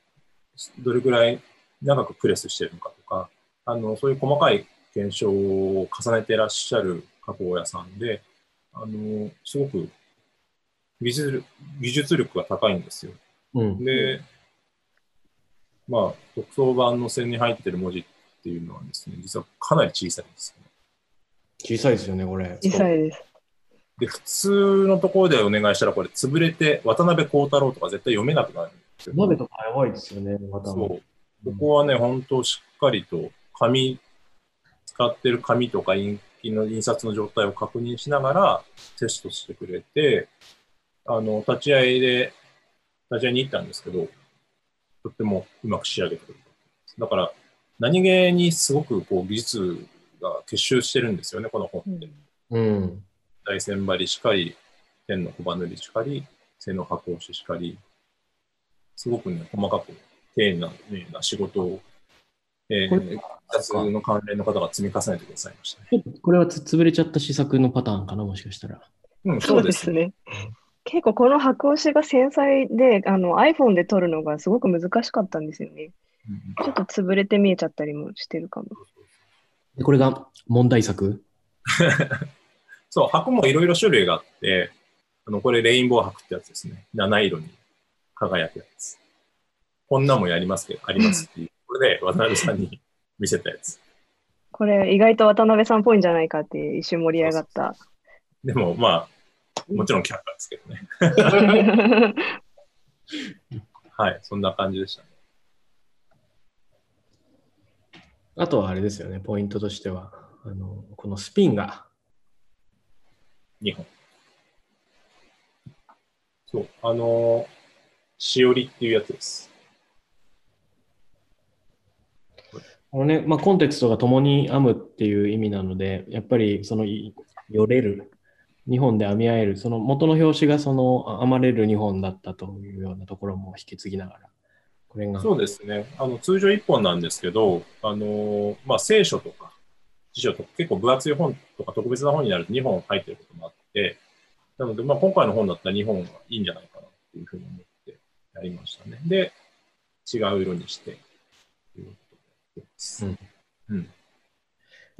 どれくらい長くプレスしてるのかとか、あの、そういう細かい検証を重ねていらっしゃる加工屋さんで、あの、すごく技術力技術力が高いんですよ。うん。で、まあ、特装版の線に入ってる文字っていうのはですね、実はかなり小さいんですよね。小さいですよね、これ。小さいです。で、普通のところでお願いしたら、これ潰れて、渡辺幸太郎とか絶対読めなくなるんですよ。鍋とかやばいですよね、また。そう。ここはね、本当しっかりと紙、使ってる紙とか印記の印刷の状態を確認しながらテストしてくれて、あの、立ち会いで、立ち会いに行ったんですけど、とってもうまく仕上げてくれた。だから、何気にすごくこう技術が結集してるんですよね、この本って。うん。大線張りしかり、天の小バ塗りしかり、背の箱押ししかり、すごくね、細かく丁寧な,、ね、な仕事を、えこれー、印刷の関連の方が積み重ねてくださいましたね。これはつ潰れちゃった試作のパターンかな、もしかしたら。うん、そそううですね。ですね。結構この白押しが繊細で、あの iPhone で撮るのがすごく難しかったんですよね。うんちょっと潰れて見えちゃったりもしてるかも。でこれが問題作？(laughs) そう、箱もいろいろ種類があって、あの、これレインボー箱ってやつですね。七色に輝くやつ。こんなもんやりますけど、ありますっていう。(laughs) これで渡辺さんに (laughs) 見せたやつ。これ意外と渡辺さんっぽいんじゃないかって一瞬盛り上がった。でも、まあ、もちろん却下ですけどね。はい、そんな感じでしたね。あとはあれですよね、ポイントとしては、あのこのスピンが、2本。そう、あのーしおりっていうやつです。このねまあ、コンテクストが共に編むっていう意味なので、やっぱりそのいよれる、2本で編み合える、その元の表紙がその編まれる2本だったというようなところも引き継ぎながら、これが、そうですね。あの、通常1本なんですけど、あのーまあ、聖書とか、辞書とか、結構分厚い本とか特別な本になると2本入ってることもあって、なので、まあ、今回の本だったら2本がいいんじゃないかなっていうふうに思ってやりましたね。で、違う色にして、ということです。うんうん。い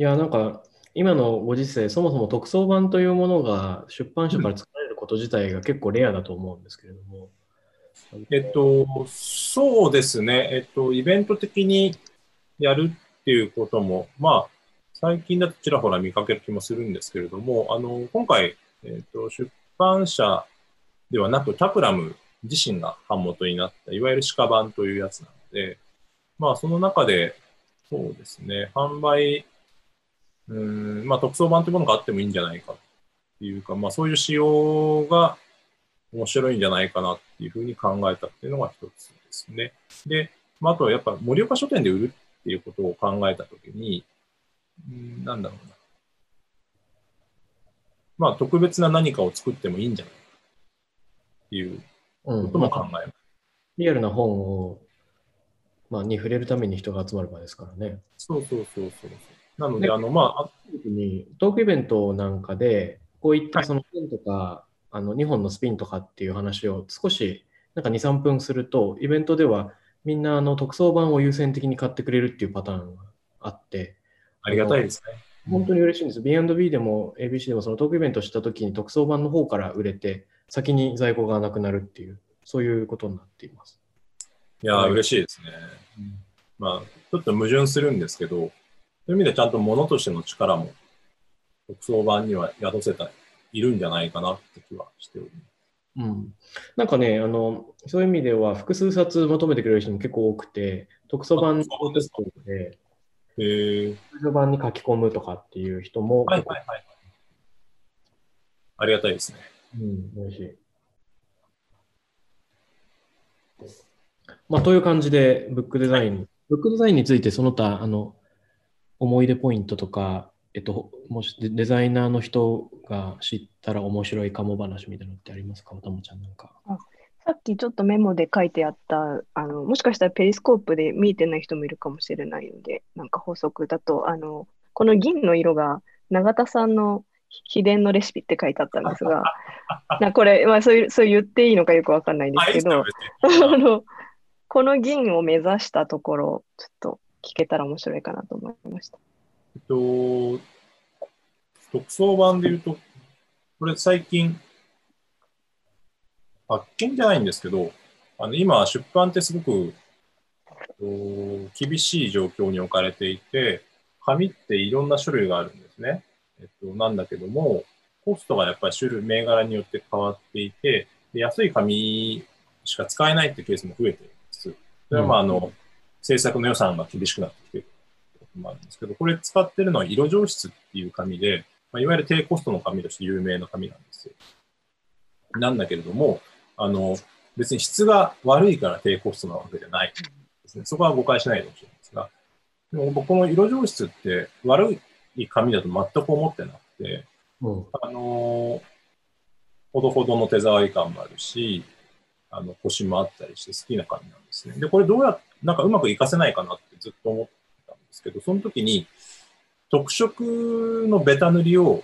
や、なんか、今のご時世、そもそも特装版というものが出版社から作られること自体が結構レアだと思うんですけれども。えっと、そうですね。えっと、イベント的にやるっていうことも、まあ、最近だとちらほら見かける気もするんですけれども、あの、今回、えっと、出版社ではなく、タプラム自身が版元になった、いわゆる鹿版というやつなので、まあ、その中で、そうですね、販売、うん、まあ、特装版というものがあってもいいんじゃないかっていうか、まあ、そういう仕様が面白いんじゃないかなっていうふうに考えたっていうのが一つですね。で、まあ、あとはやっぱ盛岡書店で売るっていうことを考えたときに、うんなんだろうな。まあ、特別な何かを作ってもいいんじゃないかっていううんことも考えます。リアルな本を、まあ、に触れるために人が集まる場ですからね。そうそうそうそう。なので、ねあの、まあ、あ時にトークイベントなんかで、こういったはいそのペンとか、あの2本のスピンとかっていう話を少しなんか2、3分すると、イベントではみんなあの特装版を優先的に買ってくれるっていうパターンがあって、ありがたいですね。本当に嬉しいんです。B&B でも ABC でもそのトークイベントした時に特装版の方から売れて、先に在庫がなくなるっていう、そういうことになっています。いやー、はい嬉しいですね。まあ、ちょっと矛盾するんですけど、そういう意味でちゃんと物としての力も、特装版には宿せた、いるんじゃないかなって気はしております。うん、なんかねあの、そういう意味では複数冊求めてくれる人も結構多くて、特装版ですか？で、へー通常版に書き込むとかっていう人もはいはいはい。ありがたいですね。うん、嬉しい。まあ、という感じで、ブックデザイン、ブックデザインについてその他、あの、思い出ポイントとか、えっと、もしデデザイナーの人が知ったら面白いかも話みたいなのってありますか、おたもちゃんなんか。さっきちょっとメモで書いてあった、あの、もしかしたらペリスコープで見えてない人もいるかもしれないので、なんか法則だと、あの、この銀の色が永田さんの秘伝のレシピって書いてあったんですが、(laughs) なこれ、まあ、そういう、そう言っていいのかよくわかんないんですけど、あの、この銀を目指したところ、ちょっと聞けたら面白いかなと思いました。えっと、特装版で言うと、これ最近、発見じゃないんですけど、あの今、出版ってすごくえっと厳しい状況に置かれていて、紙っていろんな種類があるんですね。えっと、なんだけども、コストがやっぱり種類、銘柄によって変わっていて、で安い紙しか使えないってケースも増えているんです。それはまあ、あの、制作の予算が厳しくなってきていることもあるんですけど、これ使ってるのは色上質っていう紙で、まあ、いわゆる低コストの紙として有名な紙なんですよ。なんだけれども、あの、別に質が悪いから低コストなわけじゃないですね。そこは誤解しないでほしいんですが、でも僕この色上質って悪い紙だと全く思ってなくて、うんあのほどほどの手触り感もあるし、あの、腰もあったりして好きな紙なんですね。で、これどうやっなんかうまく活かせないかなってずっと思っですけど、その時に特色のベタ塗りを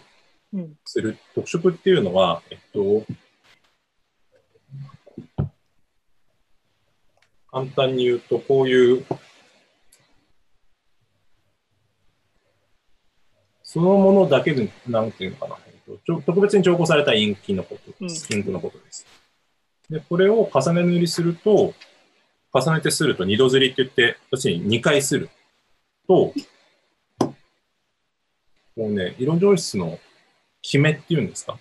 うん。する。特色っていうのは、えっと、簡単に言うと、こういう、そのものだけで、なんていうのかな、えっと特別に調合されたインキのことです。インクのことです。で、これを重ね塗りすると、重ねてすると二度刷りって言って、要するに2回すると、こうね、色上質の決めっていうんですか？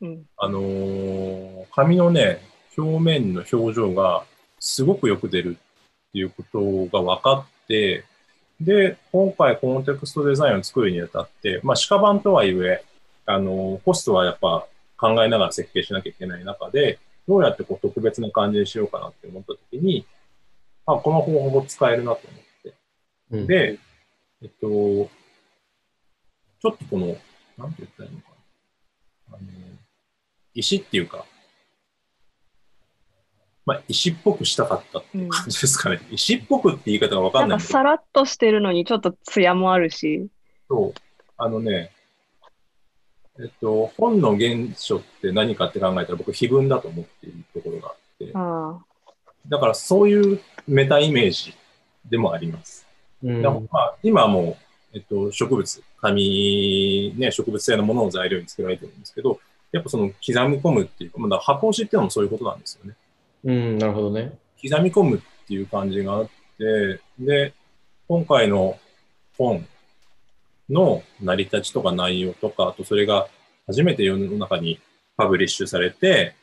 うん。あのー紙のね、表面の表情がすごくよく出るっていうことが分かって、で、今回コンテクストデザインを作るにあたって、まあ、鹿版とはいえ、あのーコストはやっぱ考えながら設計しなきゃいけない中で、どうやってこう特別な感じにしようかなって思ったときに、あ、この方法使えるなと思って。うんで、えっと、ちょっとこの、なんて言ったらいいのかな。あの、石っていうか、まあ、石っぽくしたかったっていう感じですかね。石っぽくって言い方がわかなんんないけど、かさらっとしてるのにちょっと艶もあるし。そうあのね、えっと、本の原書って何かって考えたら僕、碑文だと思っているところがあって、ああ。だからそういうメタイメージでもあります。うんまあ、今はもう、えっと、植物、紙、ね、植物性のものを材料に作られてるんですけど、やっぱその刻み込むっていうか、まあだ箱押しっていうのもそういうことなんですよね。うん、なるほどね。刻み込むっていう感じがあって、で、今回の本の成り立ちとか内容とか、あとそれが初めて世の中にパブリッシュされて、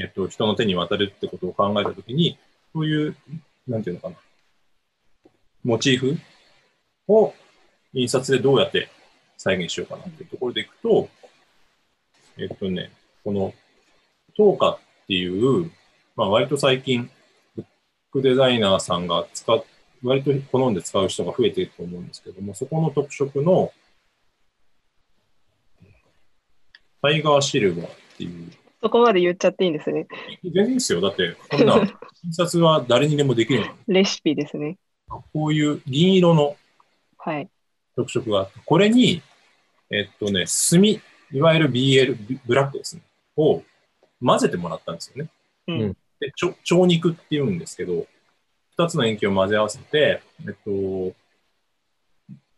えっと、人の手に渡るってことを考えたときに、そういう、なんていうのかな、モチーフを印刷でどうやって再現しようかなっていうところでいくと、えっとね、この、トーカっていう、まあ割と最近、ブックデザイナーさんが使っ、割と好んで使う人が増えていると思うんですけども、そこの特色の、タイガーシルバーっていう、そこまで言っちゃっていいんですね。全然いいですよ。だって、こんな (laughs) 印刷は誰にでもできるレシピですね。こういう銀色のはい。特色があって、これに、えっとね、墨、いわゆる BL、ブブラックですね、を混ぜてもらったんですよね。で、ちょ蝶肉って言うんですけど、二つの塩基を混ぜ合わせて、えっと、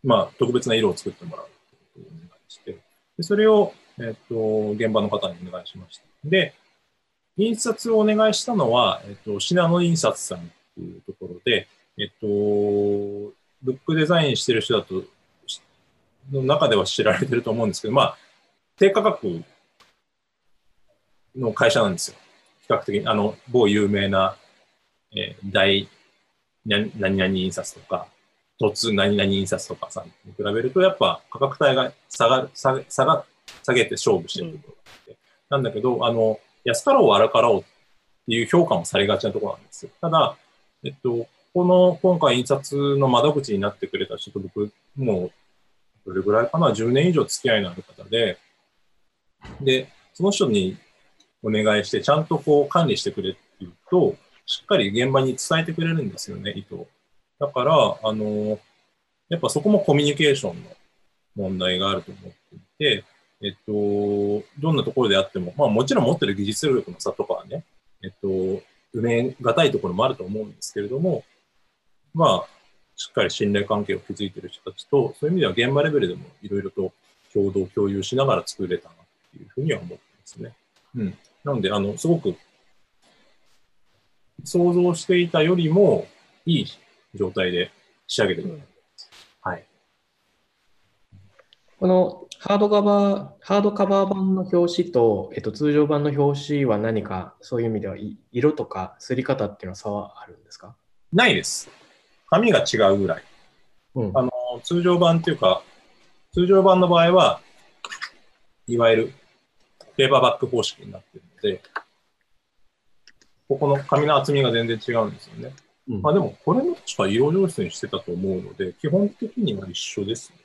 まあ、特別な色を作ってもらうっていうことをお願いして、でそれを、えっと、現場の方にお願いしました。で、印刷をお願いしたのは、えっと、信濃印刷さんっていうところで、えっと、ブックデザインしてる人だと、の中では知られてると思うんですけど、まあ、低価格の会社なんですよ。比較的に、あの、某有名な、えー大、何々印刷とか、突何々印刷とかさんに比べると、やっぱ価格帯が下がる、下げ、下が、下げて勝負してるところがあって、なんだけど、あの、安かろう悪かろうっていう評価もされがちなところなんですよ。ただ、えっと、この、今回印刷の窓口になってくれた人と僕、もう、どれぐらいかな、10年以上付き合いのある方で、で、その人にお願いして、ちゃんとこう管理してくれって言うと、しっかり現場に伝えてくれるんですよね、意図を。だから、あの、やっぱそこもコミュニケーションの問題があると思っていて、えっと、どんなところであっても、まあもちろん持ってる技術力の差とかはね、えっと、埋めがたいところもあると思うんですけれども、まあ、しっかり信頼関係を築いている人たちと、そういう意味では現場レベルでもいろいろと共同共有しながら作れたなっていうふうには思ってますね。うん。なので、あの、すごく、想像していたよりもいい状態で仕上げてると思います。はい。このハードカバー、ハードカバー版の表紙と、えっと、通常版の表紙は何か、そういう意味ではい色とか刷り方っていうのは差はあるんですか？ないです。紙が違うぐらい。うんあの、通常版っていうか、通常版の場合は、いわゆるペーパーバック方式になってるので、ここの紙の厚みが全然違うんですよね。うんまあでも、これも確か色上質にしてたと思うので、基本的には一緒ですね。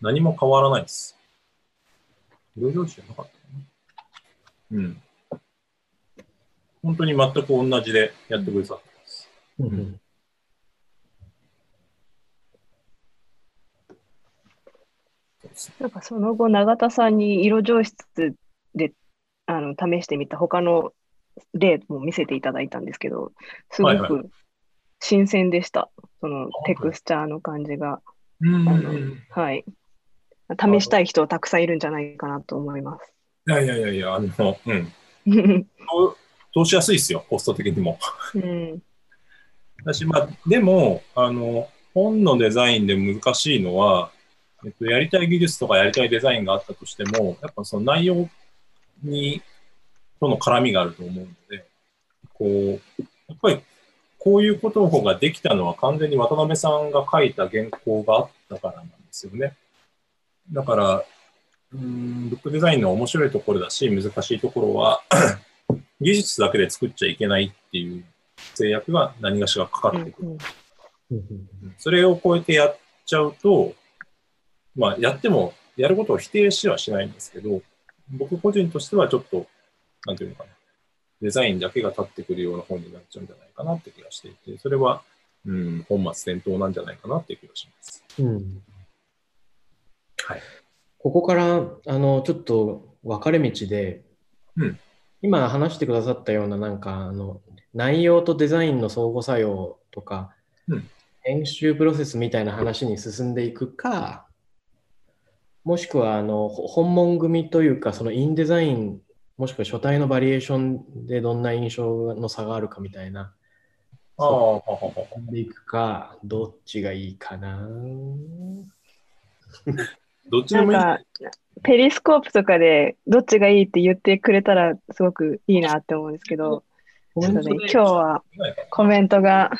何も変わらないです。色上質じゃなかったかな。うん。本当に全く同じでやってくれてたと思います。うんそうでなんかその後、永田さんに色上質であの試してみた他の例も見せていただいたんですけど、すごはいはく新鮮でした。その当テクスチャーの感じが。はい。試したい人たくさんいるんじゃないかなと思います。いやいやいやいや、あの、うん。(laughs) 通しやすいですよ、コスト的にも。うん。だし、まあ、でも、あの、本のデザインで難しいのは、えっと、やりたい技術とかやりたいデザインがあったとしても、やっぱその内容に、との絡みがあると思うので、こう、やっぱり、こういうことができたのは完全に渡辺さんが書いた原稿があったからなんですよね。だから、うーん、ブックデザインの面白いところだし、難しいところは、(clears throat) 技術だけで作っちゃいけないっていう制約が何がしらかかってくる。うんうんうんそれを超えてやっちゃうと、まあ、やっても、やることを否定しはしないんですけど、僕個人としてはちょっと、なんていうのかな、デザインだけが立ってくるような本になっちゃうんじゃないかなって気がしていて、それは、うん、本末転倒なんじゃないかなっていう気がします。うんはい。ここからあのちょっと分かれ道で、うん今話してくださったようななんかあの内容とデザインの相互作用とか、うん編集プロセスみたいな話に進んでいくか、もしくはあのほ本物組というか、そのインデザイン、もしくは書体のバリエーションでどんな印象の差があるかみたいな、ああ、でいくか、どっちがいいかな。どっちでもいい。なんか、ペリスコープとかでどっちがいいって言ってくれたらすごくいいなって思うんですけど、ちょっとね、今日はコメントが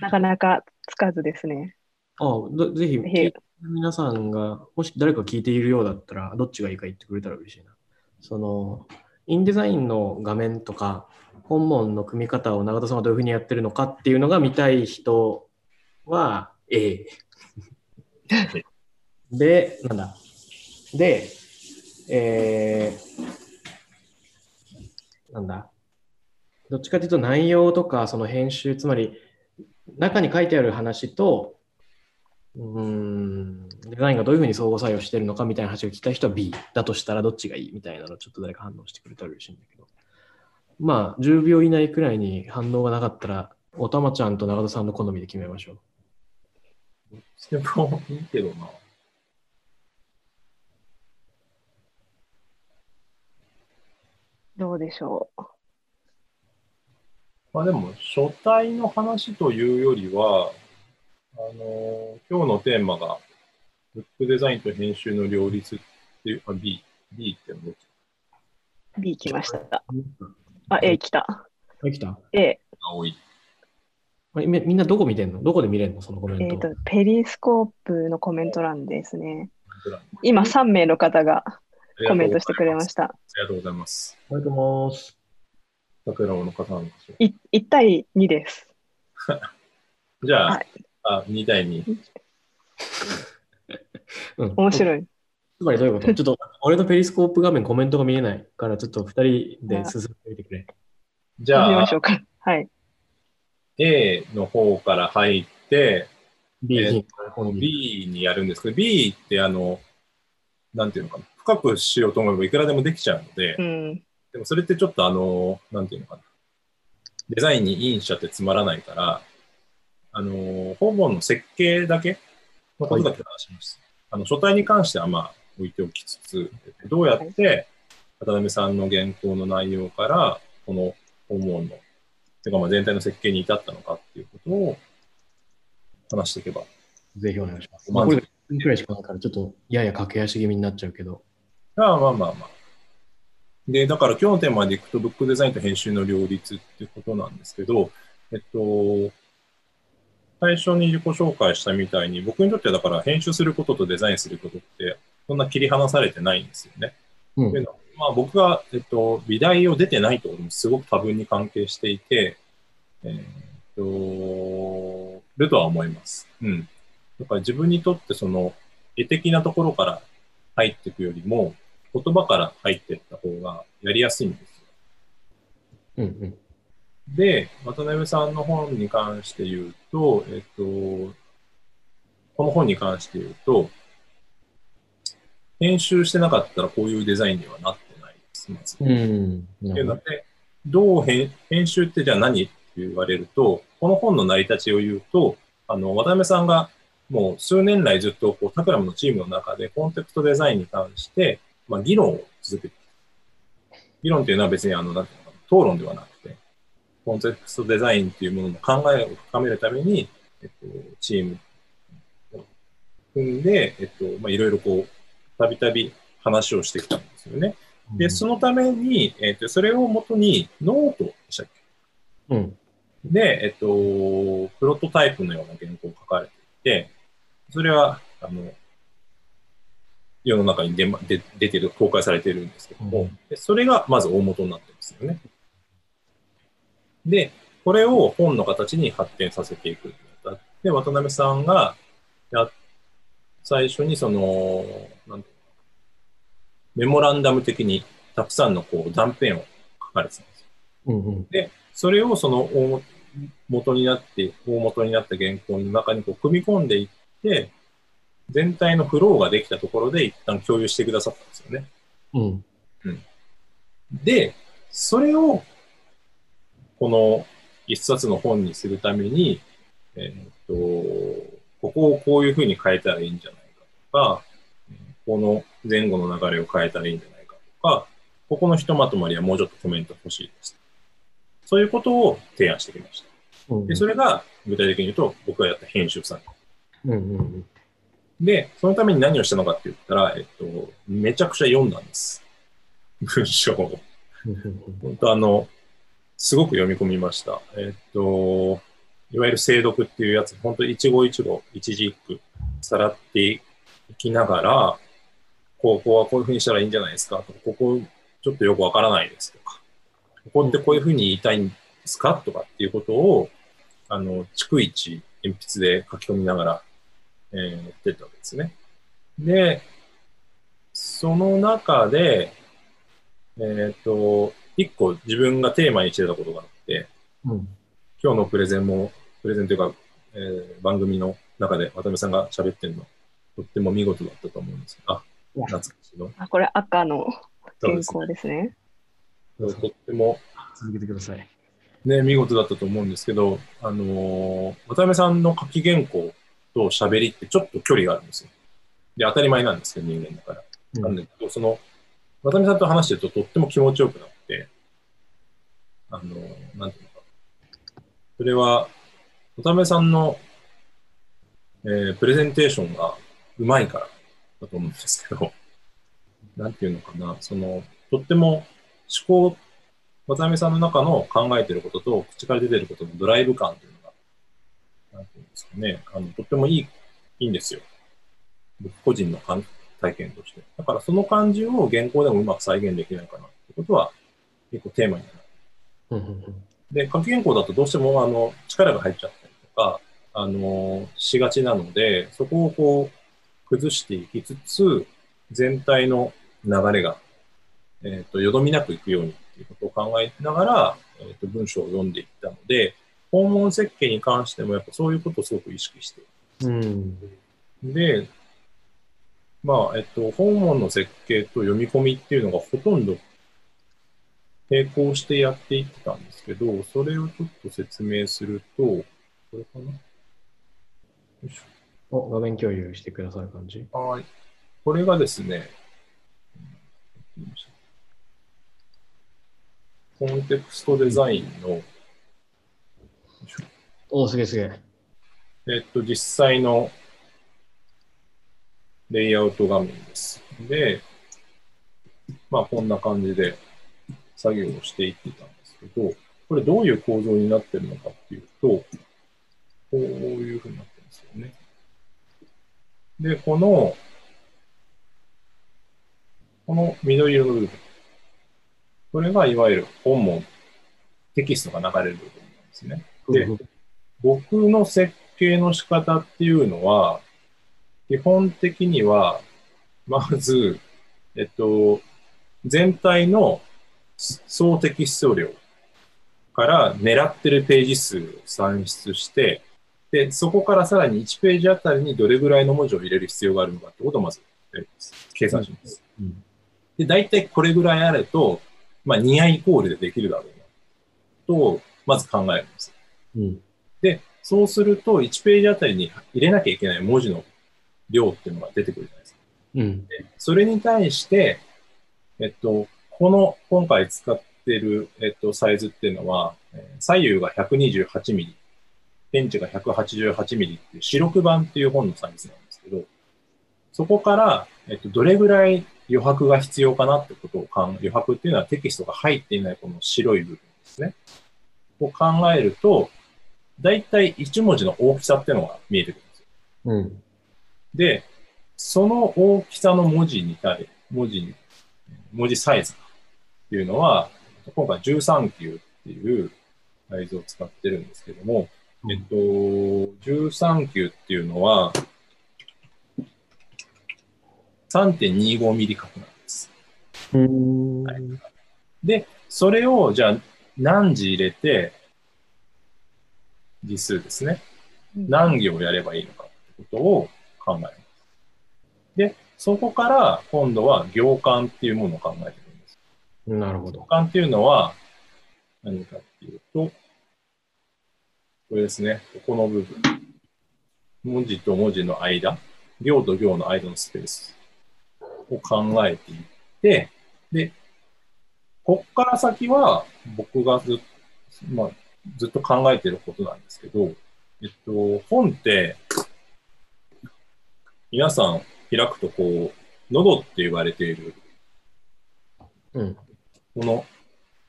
なかなかつかずですね。あどぜひ、皆さんが、もし誰か聞いているようだったら、どっちがいいか言ってくれたら嬉しいな。その、インデザインの画面とか、本文の組み方を永田さんはどういうふうにやってるのかっていうのが見たい人は A。で、なんだ。で、えー、なんだ。どっちかというと内容とか、その編集、つまり中に書いてある話と、うーん、デザインがどういうふうに相互作用してるのかみたいな話を聞きたい人は B だとしたらどっちがいいみたいなのちょっと誰か反応してくれたら嬉しいんだけど。まあ、10秒以内くらいに反応がなかったら、おたまちゃんと長田さんの好みで決めましょう。でもいいけどな。どうでしょう。まあでも、書体の話というよりは、あの今日のテーマが、ブックデザインと編集の両立っていう、あ、B、B ってどっち B 来ました。あ、A 来た。はい、来た？A。が多い。みみんなどこ見てんの？どこで見れるの？そのコメント。えっと、ペリスコープのコメント欄ですね。今3名の方がコメントしてくれました。ありがとうございます。ありがとうございます。桜尾の方なのかしら。い1対2です。(laughs) じゃあ、はいあ、2対2。うん、(laughs) 面白い。つまりどういうこと？ちょっと俺のペリスコープ画面コメントが見えないから、ちょっと2人で進めてみてくれ。じゃあ見ましょ、うか。はい。A の方から入って、B えーに、この B。B にやるんですけど、B ってあの、なんていうのかな、深くしようと思えばいくらでもできちゃうのでう、ん。でもそれってちょっとあの、なんていうのかな、デザインにインしちゃってつまらないから、あの、本文の設計だけのことだけ話します。あの、書体に関してはまあ置いておきつつ、どうやって渡辺さんの原稿の内容から、この本文の、てかまあ全体の設計に至ったのかっていうことを話していけば。ぜひお願いします。まあまあ、これ、1分くらいしかないから、ちょっとやや駆け足気味になっちゃうけど。まあまあまあまあ。で、だから今日のテーマでいくと、ブックデザインと編集の両立っていうことなんですけど、えっと、最初に自己紹介したみたいに、僕にとってはだから編集することとデザインすることって、そんな切り離されてないんですよね。うんというのはまあ僕が、えっと、美大を出てないところもすごく多分に関係していて、えーっと、るとは思います。うん。だから自分にとってその、絵的なところから入っていくよりも、言葉から入っていった方がやりやすいんですよ。うんうん。で、渡辺さんの本に関して言うと、えっと、この本に関して言うと、編集してなかったらこういうデザインにはなってないです、まず。うん。っていうので、どう編編集ってじゃあ何って言われると、この本の成り立ちを言うと、あの、渡辺さんがもう数年来ずっとこう、タクラムのチームの中でコンテクストデザインに関して、まあ、議論を続けて。議論っていうのは別にあの、なんていうのかな、討論ではなくて、コンテクストデザインっていうものの考えを深めるために、えっと、チームを組んで、えっと、まあ、いろいろこう、たびたび話をしてきたんですよね。で、そのために、えっ、と、それをもとにノートでしたっうん。けで、えっ、と、プロトタイプのような原稿を書かれていて、それは、あの、世の中に出,、ま、出出てる、公開されているんですけども、うんでそれがまず大元になってますよね。で、これを本の形に発展させていくにあたって、渡辺さんがや、最初にその、なんメモランダム的にたくさんのこう断片を書かれてたんですよ。うんうん。それをその大元になって、大元になった原稿の中にこう組み込んでいって、全体のフローができたところで一旦共有してくださったんですよね。うん。で、それをこの一冊の本にするために、えーっと、ここをこういうふうに変えたらいいんじゃないかとか、この前後の流れを変えたらいいんじゃないかとか、ここのひとまとまりはもうちょっとコメント欲しいです。そういうことを提案してきました。うんで、それが具体的に言うと、僕がやった編集作業。うんうんうんで、そのために何をしたのかって言ったら、えっと、めちゃくちゃ読んだんです。文章を。本当あの、すごく読み込みました。えっと、いわゆる精読っていうやつ、本当一語一語、一字一句、さらっていきながら、ここはこういうふうにしたらいいんじゃないですかとか、ここちょっとよくわからないですとか、ここってこういうふうに言いたいんですかとかっていうことを、あの、逐一鉛筆で書き込みながら、えーやってったわけですね。で、その中で、えっ、と、一個自分がテーマにしてたことがあって、うん今日のプレゼンも、プレゼンというか、えー番組の中で渡辺さんが喋ってるの、とっても見事だったと思うんですあ、懐かしいの。あ、これ赤の原そうですね稿ですね。とっても、続けてください。ね、見事だったと思うんですけど、あのー渡辺さんの書き原稿と喋りってちょっと距離があるんですよ。で、当たり前なんですけど、人間だから。うんなんだけど、その、渡辺さんと話してるととっても気持ちよくなって、あのーなんていうのか。それは、渡辺さんの、えープレゼンテーションがうまいからだと思うんですけど、(laughs) なんていうのかな、その、とっても思考渡辺さんの中の考えてることと口から出てることのドライブ感というのが、なんていうんですかね、あのとってもいい、いいんですよ。僕個人の体験として。だからその感じを原稿でもうまく再現できないかなってことは、結構テーマに。なる。うんうんうん。で、書き原稿だとどうしてもあの力が入っちゃったりとか、あのしがちなので、そこをこう崩していきつつ、全体の流れが、えっ、と、よどみなくいくようにっていうことを考えながら、えっ、と、文章を読んでいったので、訪問設計に関してもやっぱそういうことをすごく意識してうん。で、まあ、えっと、訪問の設計と読み込みっていうのがほとんど並行してやっていってたんですけど、それをちょっと説明すると、これかな？よいしお画面共有してくださる感じ？ょはい。これがですね、コンテクストデザインの、おすげえすげえ。えっと、実際のレイアウト画面です。で、まあ、こんな感じで作業をしていってたんですけど、これどういう構造になってるのかっていうと、こういうふうになってるんですよね。で、この、この緑色の部分。これがいわゆる本文、テキストが流れる部分なんですね。でうん僕の設計の仕方っていうのは、基本的には、まず、えっと、全体の総テキスト量から狙ってるページ数を算出して、で、そこからさらに1ページあたりにどれぐらいの文字を入れる必要があるのかってことをまず。計算します。うんで、大体これぐらいあると、まあ、2イコールでできるだろうな、と、まず考えるんです。うんで、そうすると、1ページあたりに入れなきゃいけない文字の量っていうのが出てくるじゃないですか。うんでそれに対して、えっと、この、今回使ってる、えっと、サイズっていうのは、えー左右が128ミリ、ペンチが188ミリっていう白黒版っていう本のサイズなんですけど、そこから、えっと、どれぐらい余白が必要かなってことを考え、余白っていうのはテキストが入っていないこの白い部分ですね。を考えると、だいたい1文字の大きさっていうのが見えてくるんですよ。うんで、その大きさの文字に対、文字に、文字サイズっていうのは、今回13級っていうサイズを使ってるんですけども、うんえっと、13級っていうのは、3.25ミリ角なんです。うんはいで、それを、じゃあ、何字入れて、字数ですね。何行やればいいのかってことを考えます。で、そこから今度は行間っていうものを考えて。なるほど。行間っていうのは、何かっていうと、これですね、ここの部分。文字と文字の間、行と行の間のスペースを考えていって、で、こっから先は僕がず,、まあ、ずっと考えてることなんですけど、えっと、本って、皆さん開くとこう、喉って言われている、うん。この、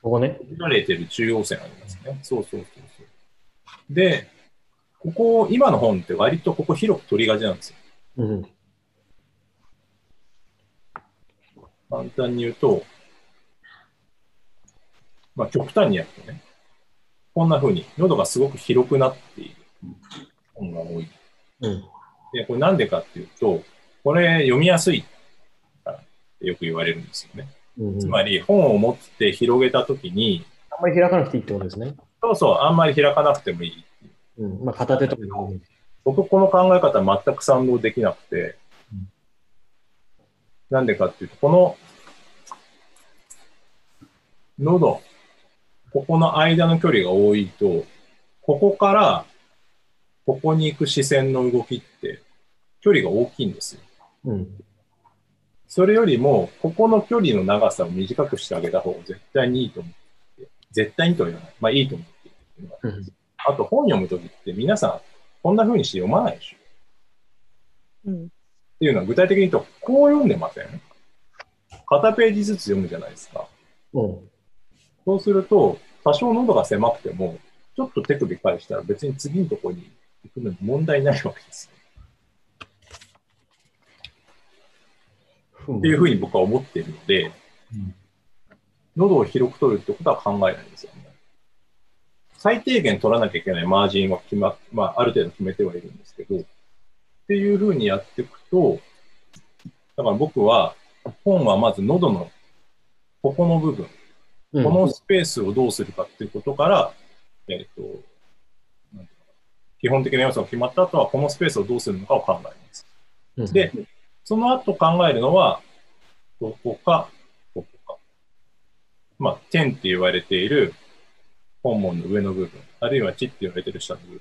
ここね。られてる中央線ありますね。そうそうそうそう。で、ここ、今の本って割とここ広く取りがちなんですよ。うん。簡単に言うと、まあ極端にやるとね、こんな風に喉がすごく広くなっている本が多い。うん。で、これなんでかっていうと、これ読みやすいからってよく言われるんですよね。つまり本を持って広げたときに、あんまり開かなくていいってことですね。そうそう、あんまり開かなくてもいい。うん、まあ片手とか僕、この考え方全く賛同できなくて、うん、なんでかっていうと、この喉、ここの間の距離が多いと、ここからここに行く視線の動きって距離が大きいんですよ。うん。それよりも、ここの距離の長さを短くしてあげた方が絶対にいいと思って、絶対にとは言わない。まあいいと思っているうん、あと本読むときって皆さんこんな風にして読まないでしょ。うん。っていうのは具体的に言うと、こう読んでません？片ページずつ読むじゃないですか。うん。そうすると、多少喉が狭くても、ちょっと手首返したら別に次のところに行くのに問題ないわけです。っていうふうに僕は思っているので、うん、喉を広く取るってことは考えないんですよね。最低限取らなきゃいけないマージンは決ま、まあ、ある程度決めてはいるんですけど、っていうふうにやっていくと、だから僕は、本はまず喉のここの部分、このスペースをどうするかっていうことから、うん、えっ、ー、と、基本的な要素が決まった後は、このスペースをどうするのかを考えます。うん、で、その後考えるのは、ここか、ここか。まあ、点って言われている本門の上の部分、あるいは地って言われている下の部分。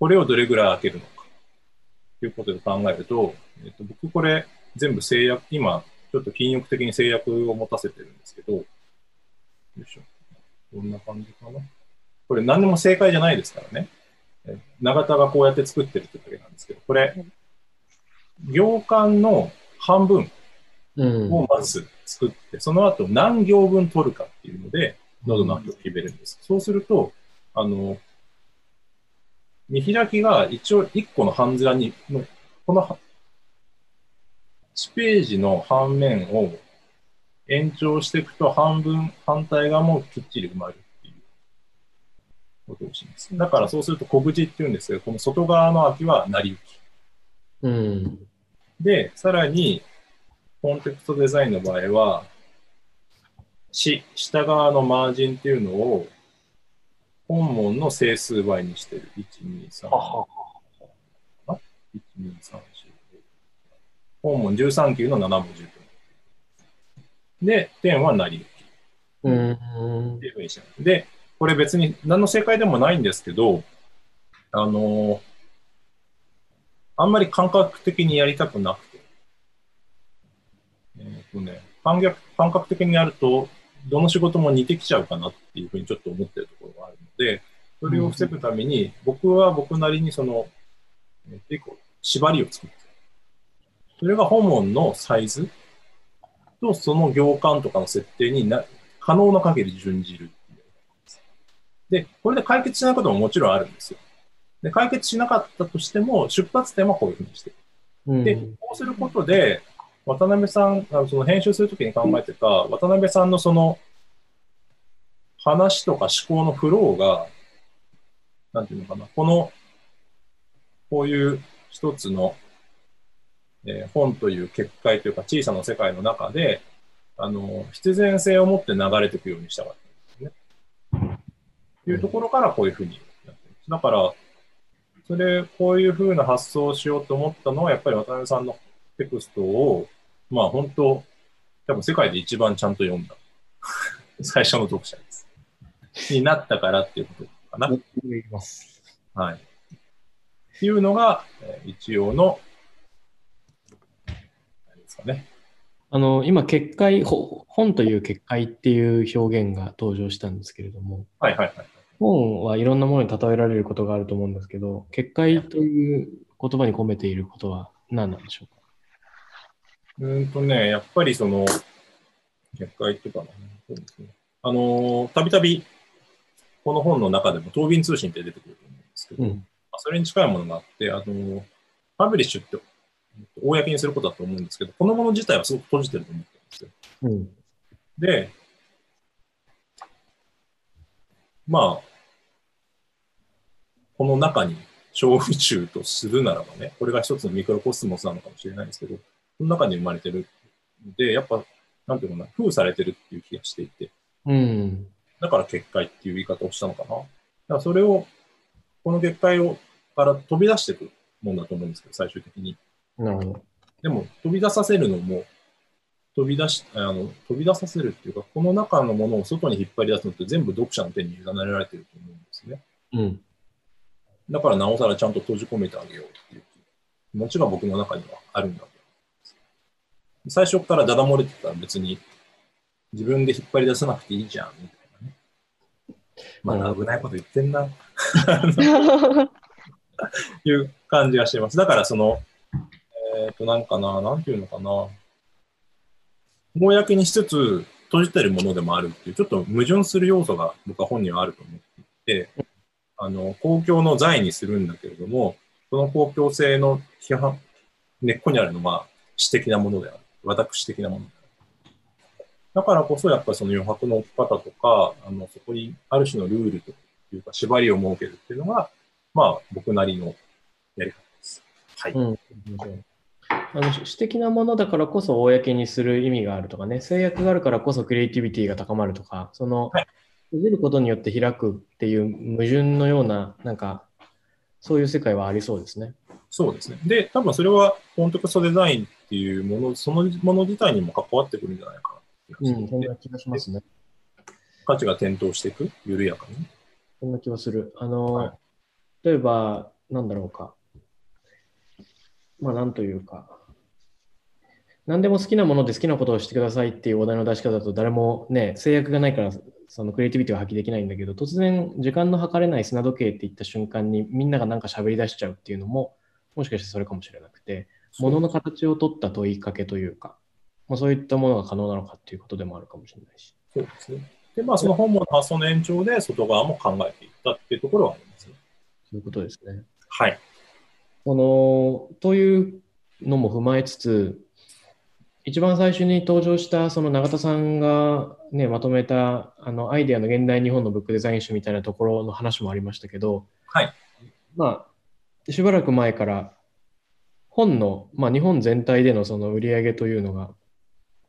これをどれぐらい開けるのか。ということで考えると、えっと、僕これ全部制約、今、ちょっと禁欲的に制約を持たせてるんですけど、よいしょ。こんな感じかな。これ何でも正解じゃないですからね。長田がこうやって作ってるってだけなんですけど、これ、行間の半分をまず作って、うん、その後何行分取るかっていうので、喉の秋を決めるんです。そうすると、あの、見開きが一応1個の半面に、この1ページの半面を延長していくと半分、反対側もきっちり埋まる。ことをします。だからそうすると小口っていうんですけど、この外側の空きは成り行き。うん、で、さらに、コンテクストデザインの場合は、し、下側のマージンっていうのを、本文の整数倍にしてる。1、2、3。1、2、3、4。本文13級の7文字分。で、点は成り行き。うん。っていうふうにしてで、これ別に何の正解でもないんですけど、あの、あんまり感覚的にやりたくなくて、えっ、ー、とね、感覚感覚的にやると、どの仕事も似てきちゃうかなっていうふうにちょっと思ってるところがあるので、それを防ぐために、僕は僕なりにその、えー、結構縛りを作って、それが本文のサイズとその行間とかの設定にな可能な限り準じるで、これで解決しないことももちろんあるんですよ。で、解決しなかったとしても、出発点はこういうふうにしてる。で、こうすることで、渡辺さん、あのその編集するときに考えてた、渡辺さんのその、話とか思考のフローが、なんていうのかな、この、こういう一つの、えー、本という結界というか小さな世界の中で、あの、必然性を持って流れていくようにしたかった。いうところからこういうふうになってます。だから、それ、こういうふうな発想をしようと思ったのは、やっぱり渡辺さんのテクストを、まあ本当、多分世界で一番ちゃんと読んだ (laughs) 最初の読者です。になったからっていうことかな。はい。っていうのが、えー一応の、何ですかね。あの、今、結界、ほ本という結界っていう表現が登場したんですけれども、はいはいはい。本はいろんなものに例えられることがあると思うんですけど、結界という言葉に込めていることは何なんでしょうか？うーんとね、やっぱりその、結界っていうかな。そうですね。あのー、たびたび、この本の中でも、東便通信って出てくると思うんですけど、うん。まあそれに近いものがあって、あのー、パブリッシュって、公にすることだと思うんですけど、このもの自体はすごく閉じてると思ってるんですよ。うん。で、まあ、この中に小宇宙とするならばね、これが一つのミクロコスモスなのかもしれないですけど、この中に生まれてるんで、やっぱ、なんていうのかな、封されてるっていう気がしていて、うん。だから結界っていう言い方をしたのかな。だからそれを、この結界をから飛び出していくもんだと思うんですけど、最終的に。なるほど。でも、飛び出させるのも、飛び出し、あの、飛び出させるっていうか、この中のものを外に引っ張り出すのって全部読者の手に委ねられてると思うんですね。うん。だからなおさらちゃんと閉じ込めてあげようっていう気持ちが僕の中にはあるんだと思います。最初からダダ漏れてたら別に自分で引っ張り出さなくていいじゃん、みたいなね。まあ、危ないこと言ってんな。(laughs) (laughs) いう感じがしています。だからその、えっ、と、なんかな、なんていうのかな。公にしつつ閉じてるものでもあるっていう、ちょっと矛盾する要素が僕は本にはあると思っていて、あの、公共の財にするんだけれども、その公共性の批判、根っこにあるのは私的なものである。私的なものである。だからこそ、やっぱりその余白の置き方とか、あの、そこにある種のルールというか、縛りを設けるっていうのが、まあ、僕なりのやり方です。はい。うん。あの私的なものだからこそ公にする意味があるとかね、制約があるからこそクリエイティビティが高まるとか、その、はい閉じることによって開くっていう矛盾のような、なんか、そういう世界はありそうですね。そうですね。で、多分それはコンテクストデザインっていうもの、そのもの自体にも関わってくるんじゃないかなっていううん、そんな気がしますね。価値が点灯していく、緩やかに。そんな気はする。あの、はい例えば、なんだろうか。まあ、なんというか。何でも好きなもので好きなことをしてくださいっていうお題の出し方だと誰もね、制約がないからそのクリエイティビティを発揮できないんだけど、突然時間の計れない砂時計って言った瞬間にみんながなんか喋り出しちゃうっていうのも、もしかしてそれかもしれなくて、物の形を取った問いかけというか、まあ、そういったものが可能なのかっていうことでもあるかもしれないし。そうですね。で、まあ、その本門の発想の延長で外側も考えていったっていうところはありますね。そういうことですね。はい。そのというのも踏まえつつ、一番最初に登場したその永田さんが、ね、まとめたあのアイデアの現代日本のブックデザイン集みたいなところの話もありましたけど、はい。まあ、しばらく前から本の、まあ、日本全体でのその売り上げというのが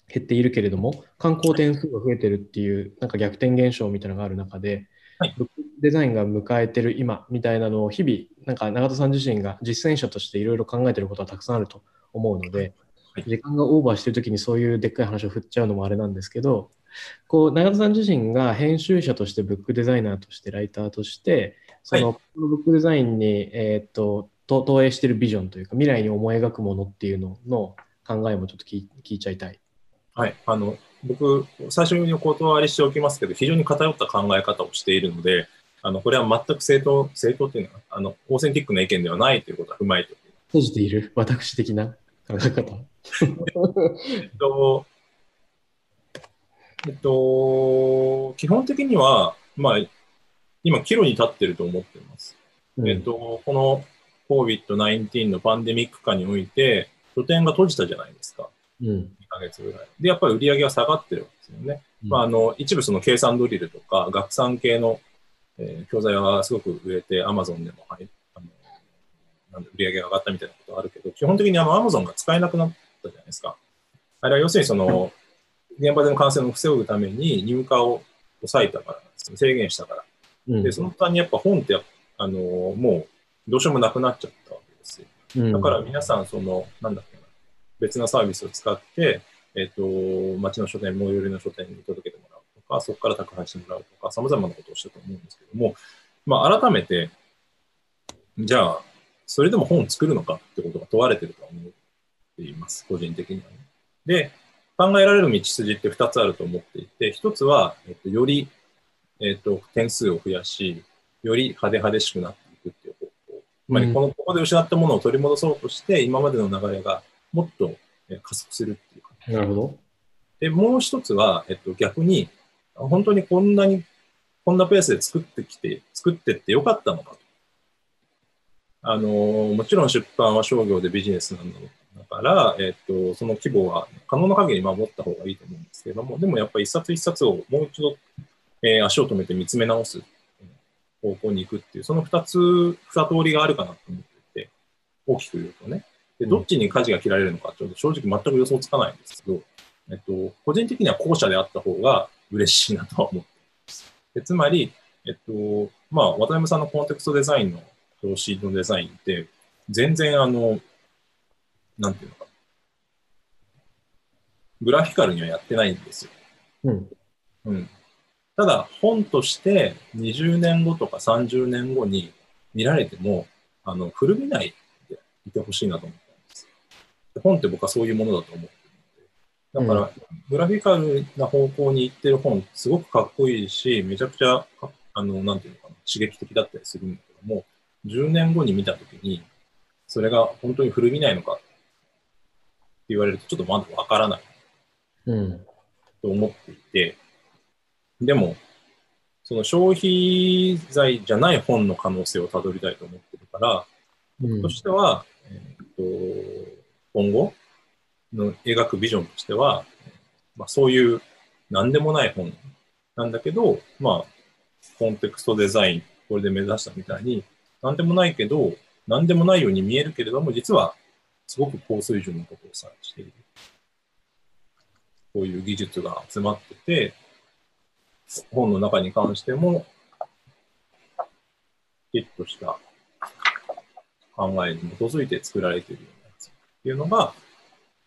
減っているけれども、観光点数が増えてるっていう、なんか逆転現象みたいなのがある中で、はいブックデザインが迎えてる今みたいなのを日々、なんか永田さん自身が実践者としていろいろ考えてることはたくさんあると思うので、はい時間がオーバーしてるときにそういうでっかい話を振っちゃうのもあれなんですけど、こう永田さん自身が編集者として、ブックデザイナーとして、ライターとして、その、ブックデザインに、えーっとと投影しているビジョンというか、未来に思い描くものっていうのの考えもちょっと聞い聞いちゃいたい。はい。あの、僕、最初にお断りしておきますけど、非常に偏った考え方をしているので、あの、これは全く正当、正当っていうのは、あの、オーセンティックな意見ではないということは踏まえて。閉じている？私的な？考え方。えっと、えっと、基本的には、まあ、今、岐路に立ってると思っています。うんえっと、この COVID-19 のパンデミック化において、拠点が閉じたじゃないですか。うん2ヶ月ぐらい。で、やっぱり売り上げが下がってるわけですよね。まあ、あの、一部その計算ドリルとか、学産系の、えー教材はすごく売れて、Amazon でも、はい、あのなんで売り上げが上がったみたいなことがあるけど、基本的にあの Amazon が使えなくなったじゃないですか。あれは要するにその、現場での感染を防ぐために入荷を抑えたからなんですよ、制限したから。うんで、その他にやっぱ本ってあのもうどうしようもなくなっちゃったわけですよ。うんだから皆さん、その、なんだっけな、別なサービスを使って、えっ、と、町の書店、最寄りの書店に届けてもらうとか、そこから宅配してもらうとか、様々なことをしたと思うんですけども、まあ、改めて、じゃあ、それでも本を作るのかってことが問われてるとは思っています、個人的にはね。で、考えられる道筋って2つあると思っていて、1つは、えっと、より、えっと、点数を増やし、より派手派手しくなっていくっていう方法。つまりこの、ここで失ったものを取り戻そうとして、今までの流れがもっとえ加速するっていうか。なるほど。で、もう一つは、えっと、逆に、本当にこんなに、こんなペースで作ってきて、作ってってよかったのかと。あの、もちろん出版は商業でビジネスなのだから、えっと、その規模は可能な限り守った方がいいと思うんですけれども、でもやっぱり一冊一冊をもう一度、えー足を止めて見つめ直す方向に行くっていう、その二つ、二通りがあるかなと思っていて、大きく言うとね。で、どっちに舵が切られるのか、ちょっと正直全く予想つかないんですけど、えっと、個人的には後者であった方が嬉しいなとは思っています。でつまり、えっと、まあ、渡辺さんのコンテクストデザインの表紙のデザインって、全然あの、なんていうのかな。グラフィカルにはやってないんですよ。うん。うん。ただ、本として20年後とか30年後に見られても、あの、古びないでいてほしいなと思ったんです。で本って僕はそういうものだと思ってるので。だから、グラフィカルな方向に行ってる本、すごくかっこいいし、めちゃくちゃか、あの、なんていうのかな、刺激的だったりするんだけども、10年後に見たときに、それが本当に古びないのかって言われると、ちょっとまだわからない。うん。と思っていて、でも、その消費財じゃない本の可能性をたどりたいと思ってるから、うんとしては、えーと今後の描くビジョンとしては、まあ、そういう何でもない本なんだけど、まあ、コンテクストデザイン、これで目指したみたいに、何でもないけど、何でもないように見えるけれども、実はすごく高水準のことをさしている。こういう技術が集まってて、本の中に関しても、きっとした考えに基づいて作られているようなやつっていうのが、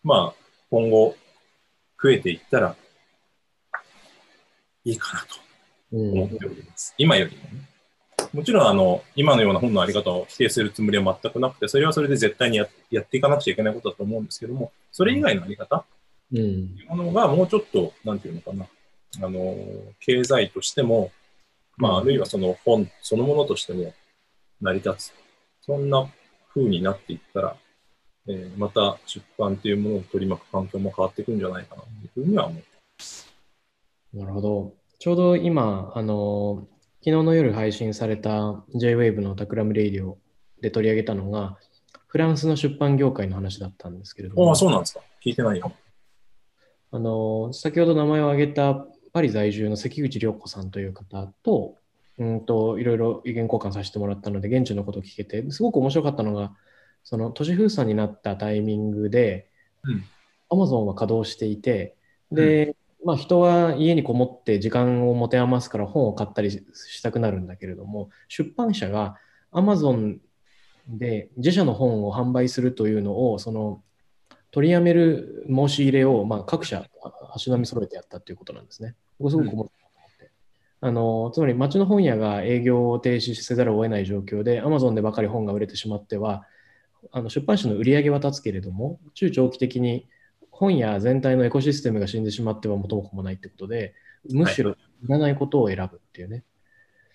まあ、今後増えていったらいいかなと。思っております。今よりもね。もちろん、あの、今のような本のあり方を否定するつもりは全くなくて、それはそれで絶対にややっていかなくちゃいけないことだと思うんですけども、それ以外のあり方うん。いうものがもうちょっと、なんていうのかな、あの、経済としても、まあ、あるいはその本そのものとしても成り立つ。そんな風になっていったら、えーまた出版っていうものを取り巻く環境も変わっていくんじゃないかなというふうには思ってなるほど。ちょうど今、あの、昨日の夜配信された J-Wave の Takram Radio で取り上げたのが、フランスの出版業界の話だったんですけれども、ああ、そうなんですか。聞いてないよ。あの、先ほど名前を挙げたパリ在住の関口良子さんという方と、うんと、いろいろ意見交換させてもらったので、現地のことを聞けて、すごく面白かったのが、その都市封鎖になったタイミングで、うんアマゾンは稼働していて、で、まあ、人は家にこもって時間を持て余すから本を買ったりしたくなるんだけれども、出版社がアマゾンで自社の本を販売するというのを、その取りやめる申し入れを、まあ、各社足並み揃えてやったということなんですね。ここすごく思って。あのつまり町の本屋が営業を停止せざるを得ない状況で、アマゾンでばかり本が売れてしまっては、あの出版社の売り上げは立つけれども、中長期的に本屋全体のエコシステムが死んでしまっては元も子もないってことで、むしろいらないことを選ぶっていうね。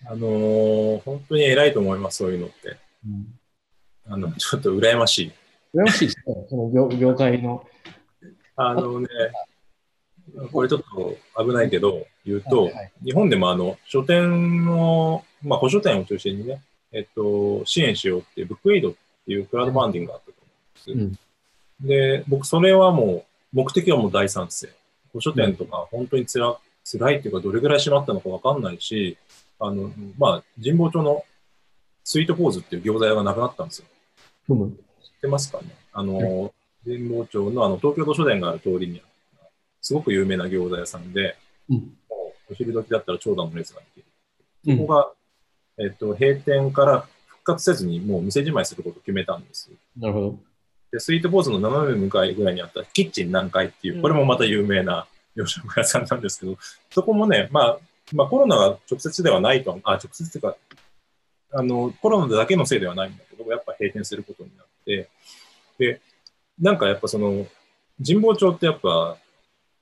あのー本当に偉いと思います、そういうのって。あの、ちょっと羨ましい。羨ましいですね、その業業界の。あのね、これちょっと危ないけど、言うと、はいはい日本でもあの、書店の、まあ、古書店を中心にね、えっと、支援しようっていう、ブックエイドっていうクラウドファンディングがあったと思うんです。で、僕、それはもう、目的はもう大賛成。古書店とか、本当につら、辛いっていうか、どれぐらい閉まったのかわかんないし、あの、まあ、神保町のスイートポーズっていう餃子屋がなくなったんですよ。ふむ。知ってますかね？あの、神保町のあの東京都書店がある通りにすごく有名な餃子屋さんで、うんお昼時だったら長蛇の列ができる。うんここが、えっと、閉店から復活せずにもう店じまいすることを決めたんです。なるほど。で、スイートポーズの斜め向かいぐらいにあったキッチン南海っていう、これもまた有名な洋食屋さんなんですけど、そこもね、まあ、まあコロナが直接ではないとは、あ、直接っていうか、あの、コロナだけのせいではないんだけど、やっぱ閉店することになって、で、なんかやっぱその、神保町ってやっぱ、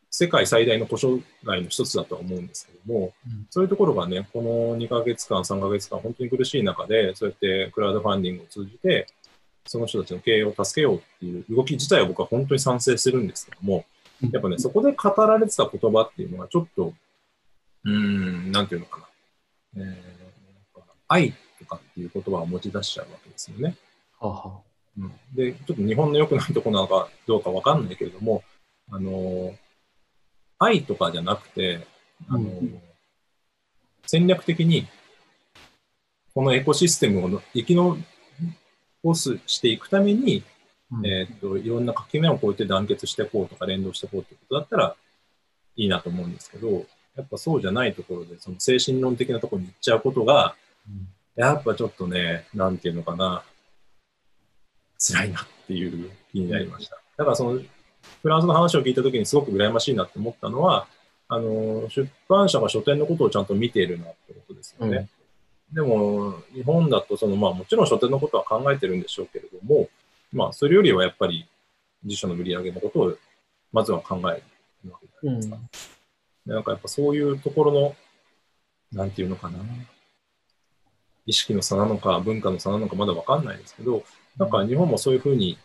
世界最大の図書街の一つだとは思うんですけども、うん、そういうところがね、この2ヶ月間、3ヶ月間、本当に苦しい中で、そうやってクラウドファンディングを通じて、その人たちの経営を助けようっていう動き自体は僕は本当に賛成するんですけども、やっぱね、そこで語られてた言葉っていうのはちょっと、うーん、なんていうのかな。えー、愛とかっていう言葉を持ち出しちゃうわけですよね。ははうん、で、ちょっと日本の良くないところなのかどうかわかんないけれども、あの愛とかじゃなくて、あの、うん、戦略的に、このエコシステムを生き残すしていくために、うん、えっ、と、いろんな垣根を越えて団結していこうとか連動していこうってことだったらいいなと思うんですけど、やっぱそうじゃないところで、その精神論的なところに行っちゃうことが、うん、やっぱちょっとね、なんていうのかな、辛いなっていう気になりました。だからそのフランスの話を聞いたときにすごく羨ましいなって思ったのは、あの、出版社が書店のことをちゃんと見ているなってことですよね。うん、でも、日本だと、その、まあもちろん書店のことは考えてるんでしょうけれども、まあそれよりはやっぱり辞書の売り上げのことをまずは考えるわけじゃないですか。うん、なんかやっぱそういうところの、なんていうのかな。意識の差なのか、文化の差なのかまだわかんないですけど、なんか日本もそういうふうに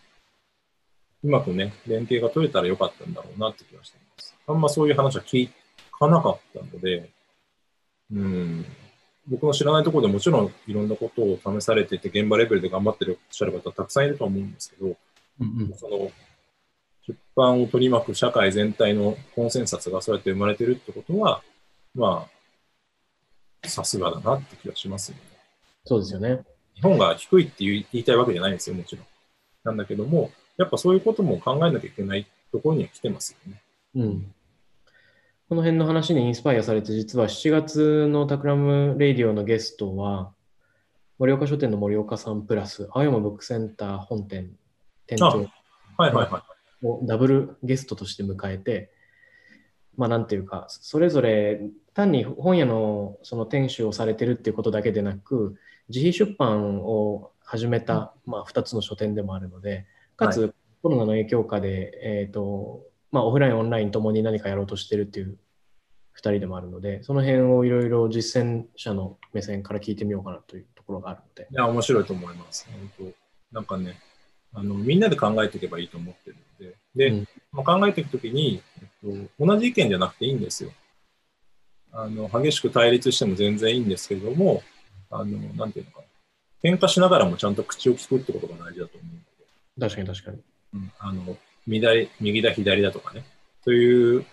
うまくね、連携が取れたらよかったんだろうなって気がしています。あんまそういう話は聞かなかったので、うん、僕の知らないところでもちろんいろんなことを試されていて、現場レベルで頑張ってるおっしゃる方たくさんいると思うんですけど、うんうん、その出版を取り巻く社会全体のコンセンサスがそうやって生まれてるってことは、まあ、さすがだなって気がしますよね。そうですよね。日本が低いって言いたいわけじゃないんですよ、もちろん。なんだけども、やっぱそういうことも考えなきゃいけないところには来てますよね。うん。この辺の話にインスパイアされて、実は7月の Takram Radio のゲストは、森岡書店の森岡さんプラス、青山ブックセンター本店店長をダブルゲストとして迎えて、まあなんていうか、それぞれ単に本屋のその店主をされてるっていうことだけでなく、自費出版を始めた、まあ、2つの書店でもあるので、かつ、はい、コロナの影響下で、えっ、ー、と、まあ、オフライン、オンラインともに何かやろうとしてるっていう2人でもあるので、その辺をいろいろ実践者の目線から聞いてみようかなというところがあるので。いや、面白いと思います。本当なんかね、あのみんなで考えていけばいいと思ってるので、で、うん、まあ、考えていくときに、えっと、同じ意見じゃなくていいんですよ。あの激しく対立しても全然いいんですけれども、あのなんていうのかな、喧嘩しながらもちゃんと口を聞くってことが大事だと思う確かに確かに。うん、あの右右だ左だとかね、そういう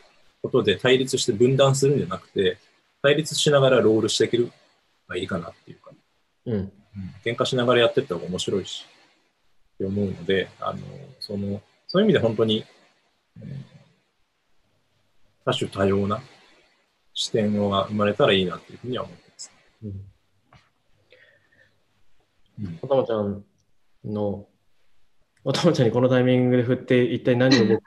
ことで対立して分断するんじゃなくて、対立しながらロールしていけるがいいかなっていうか、うん、うん、喧嘩しながらやっていった方が面白いし、って思うので、あのそのそういう意味で本当に、えー、多種多様な視点が生まれたらいいなっていうふうには思ってます。うん。うん、ちゃんのおたまちゃんにこのタイミングで振って、一体何を聞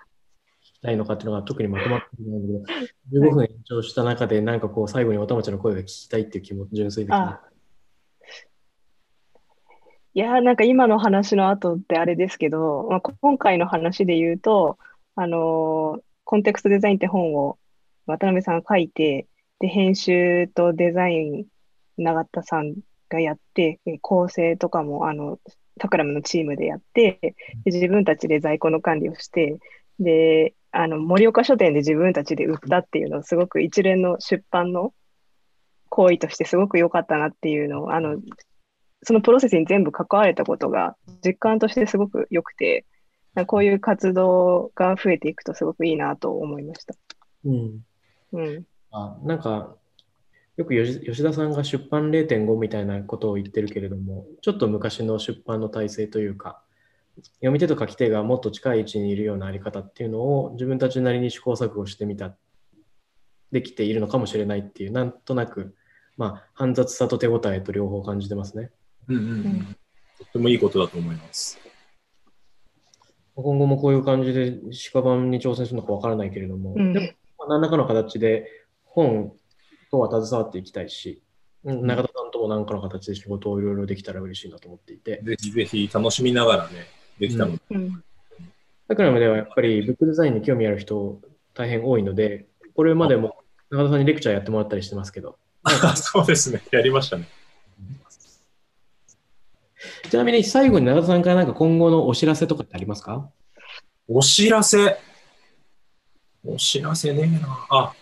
きたいのかっていうのが特にまとまってないんだけど、15分延長した中で、なんかこう、最後におたまちゃんの声が聞きたいっていう気持ち、純粋的。いやなんか今の話の後ってあれですけど、まあ、今回の話で言うと、あのー、コンテクストデザインって本を渡辺さんが書いて、で、編集とデザイン、永田さんがやって、構成とかも、あの、タクラムのチームでやって、で自分たちで在庫の管理をして、で、あの、盛岡書店で自分たちで売ったっていうのをすごく一連の出版の行為としてすごく良かったなっていうのを、あの、そのプロセスに全部関われたことが実感としてすごく良くて、こういう活動が増えていくとすごくいいなと思いました。うん。うん。あなんか、よく吉田さんが出版0.5みたいなことを言ってるけれども、ちょっと昔の出版の体制というか、読み手と書き手がもっと近い位置にいるようなあり方っていうのを自分たちなりに試行錯誤してみた、できているのかもしれないっていう、なんとなく、まあ、煩雑さと手応えと両方感じてますね。うんうん、うん、とてもいいことだと思います。今後もこういう感じで鹿版に挑戦するのかわからないけれども、うん、でも何らかの形で本とは携わっていきたいし、うん永田さんとも何らかの形で仕事をいろいろできたら嬉しいなと思っていて、ぜひぜひ楽しみながらね、できたので、うん。タクラムではやっぱりブックデザインに興味ある人大変多いので、これまでも永田さんにレクチャーやってもらったりしてますけど、あ (laughs) そうですね、やりましたね。ちなみに最後に永田さんからなんか今後のお知らせとかってありますか？お知らせ。お知らせねえな。あ、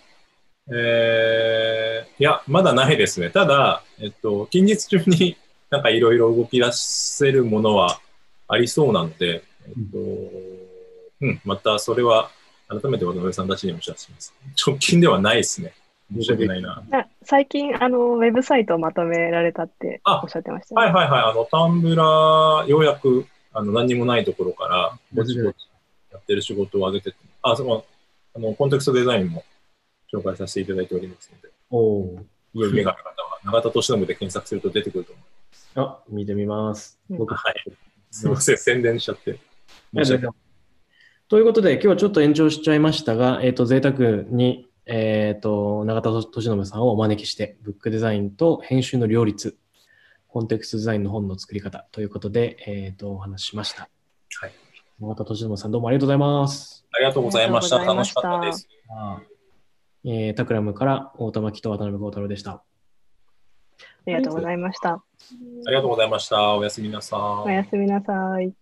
えー、いや、まだないですね。ただ、えっと、近日中に (laughs) なんかいろいろ動き出せるものはありそうなので、えっと、うん、またそれは改めて渡辺さんたちにお知らせします。直近ではないですね。申し訳ないな。あ最近、あの、ウェブサイトをまとめられたってあおっしゃってましたね。はいはいはい。あの、タンブラー、ようやく、あの、何にもないところから、ぼちぼちやってる仕事を上げてて、あ、その、あの、コンテクストデザインも紹介させていただいておりますので、おおー、いやいや目がある方は、永田敏信で検索すると出てくると思う。あ、見てみます。うん僕はい。すみません、宣伝しちゃって。申し訳ない。ということで、今日はちょっと延長しちゃいましたが、えっ、と、贅沢に、えっ、と、永田敏信さんをお招きして、ブックデザインと編集の両立、コンテクストデザインの本の作り方ということで、えっ、と、お話ししました。はい。永田敏信さん、どうもありがとうございます。ありがとうございました。ありがとうご楽しかざいましったです。えー、タクラムから大玉木と渡辺幸太郎でした。ありがとうございました。ありがとうございました。おやすみなさい。おやすみなさい。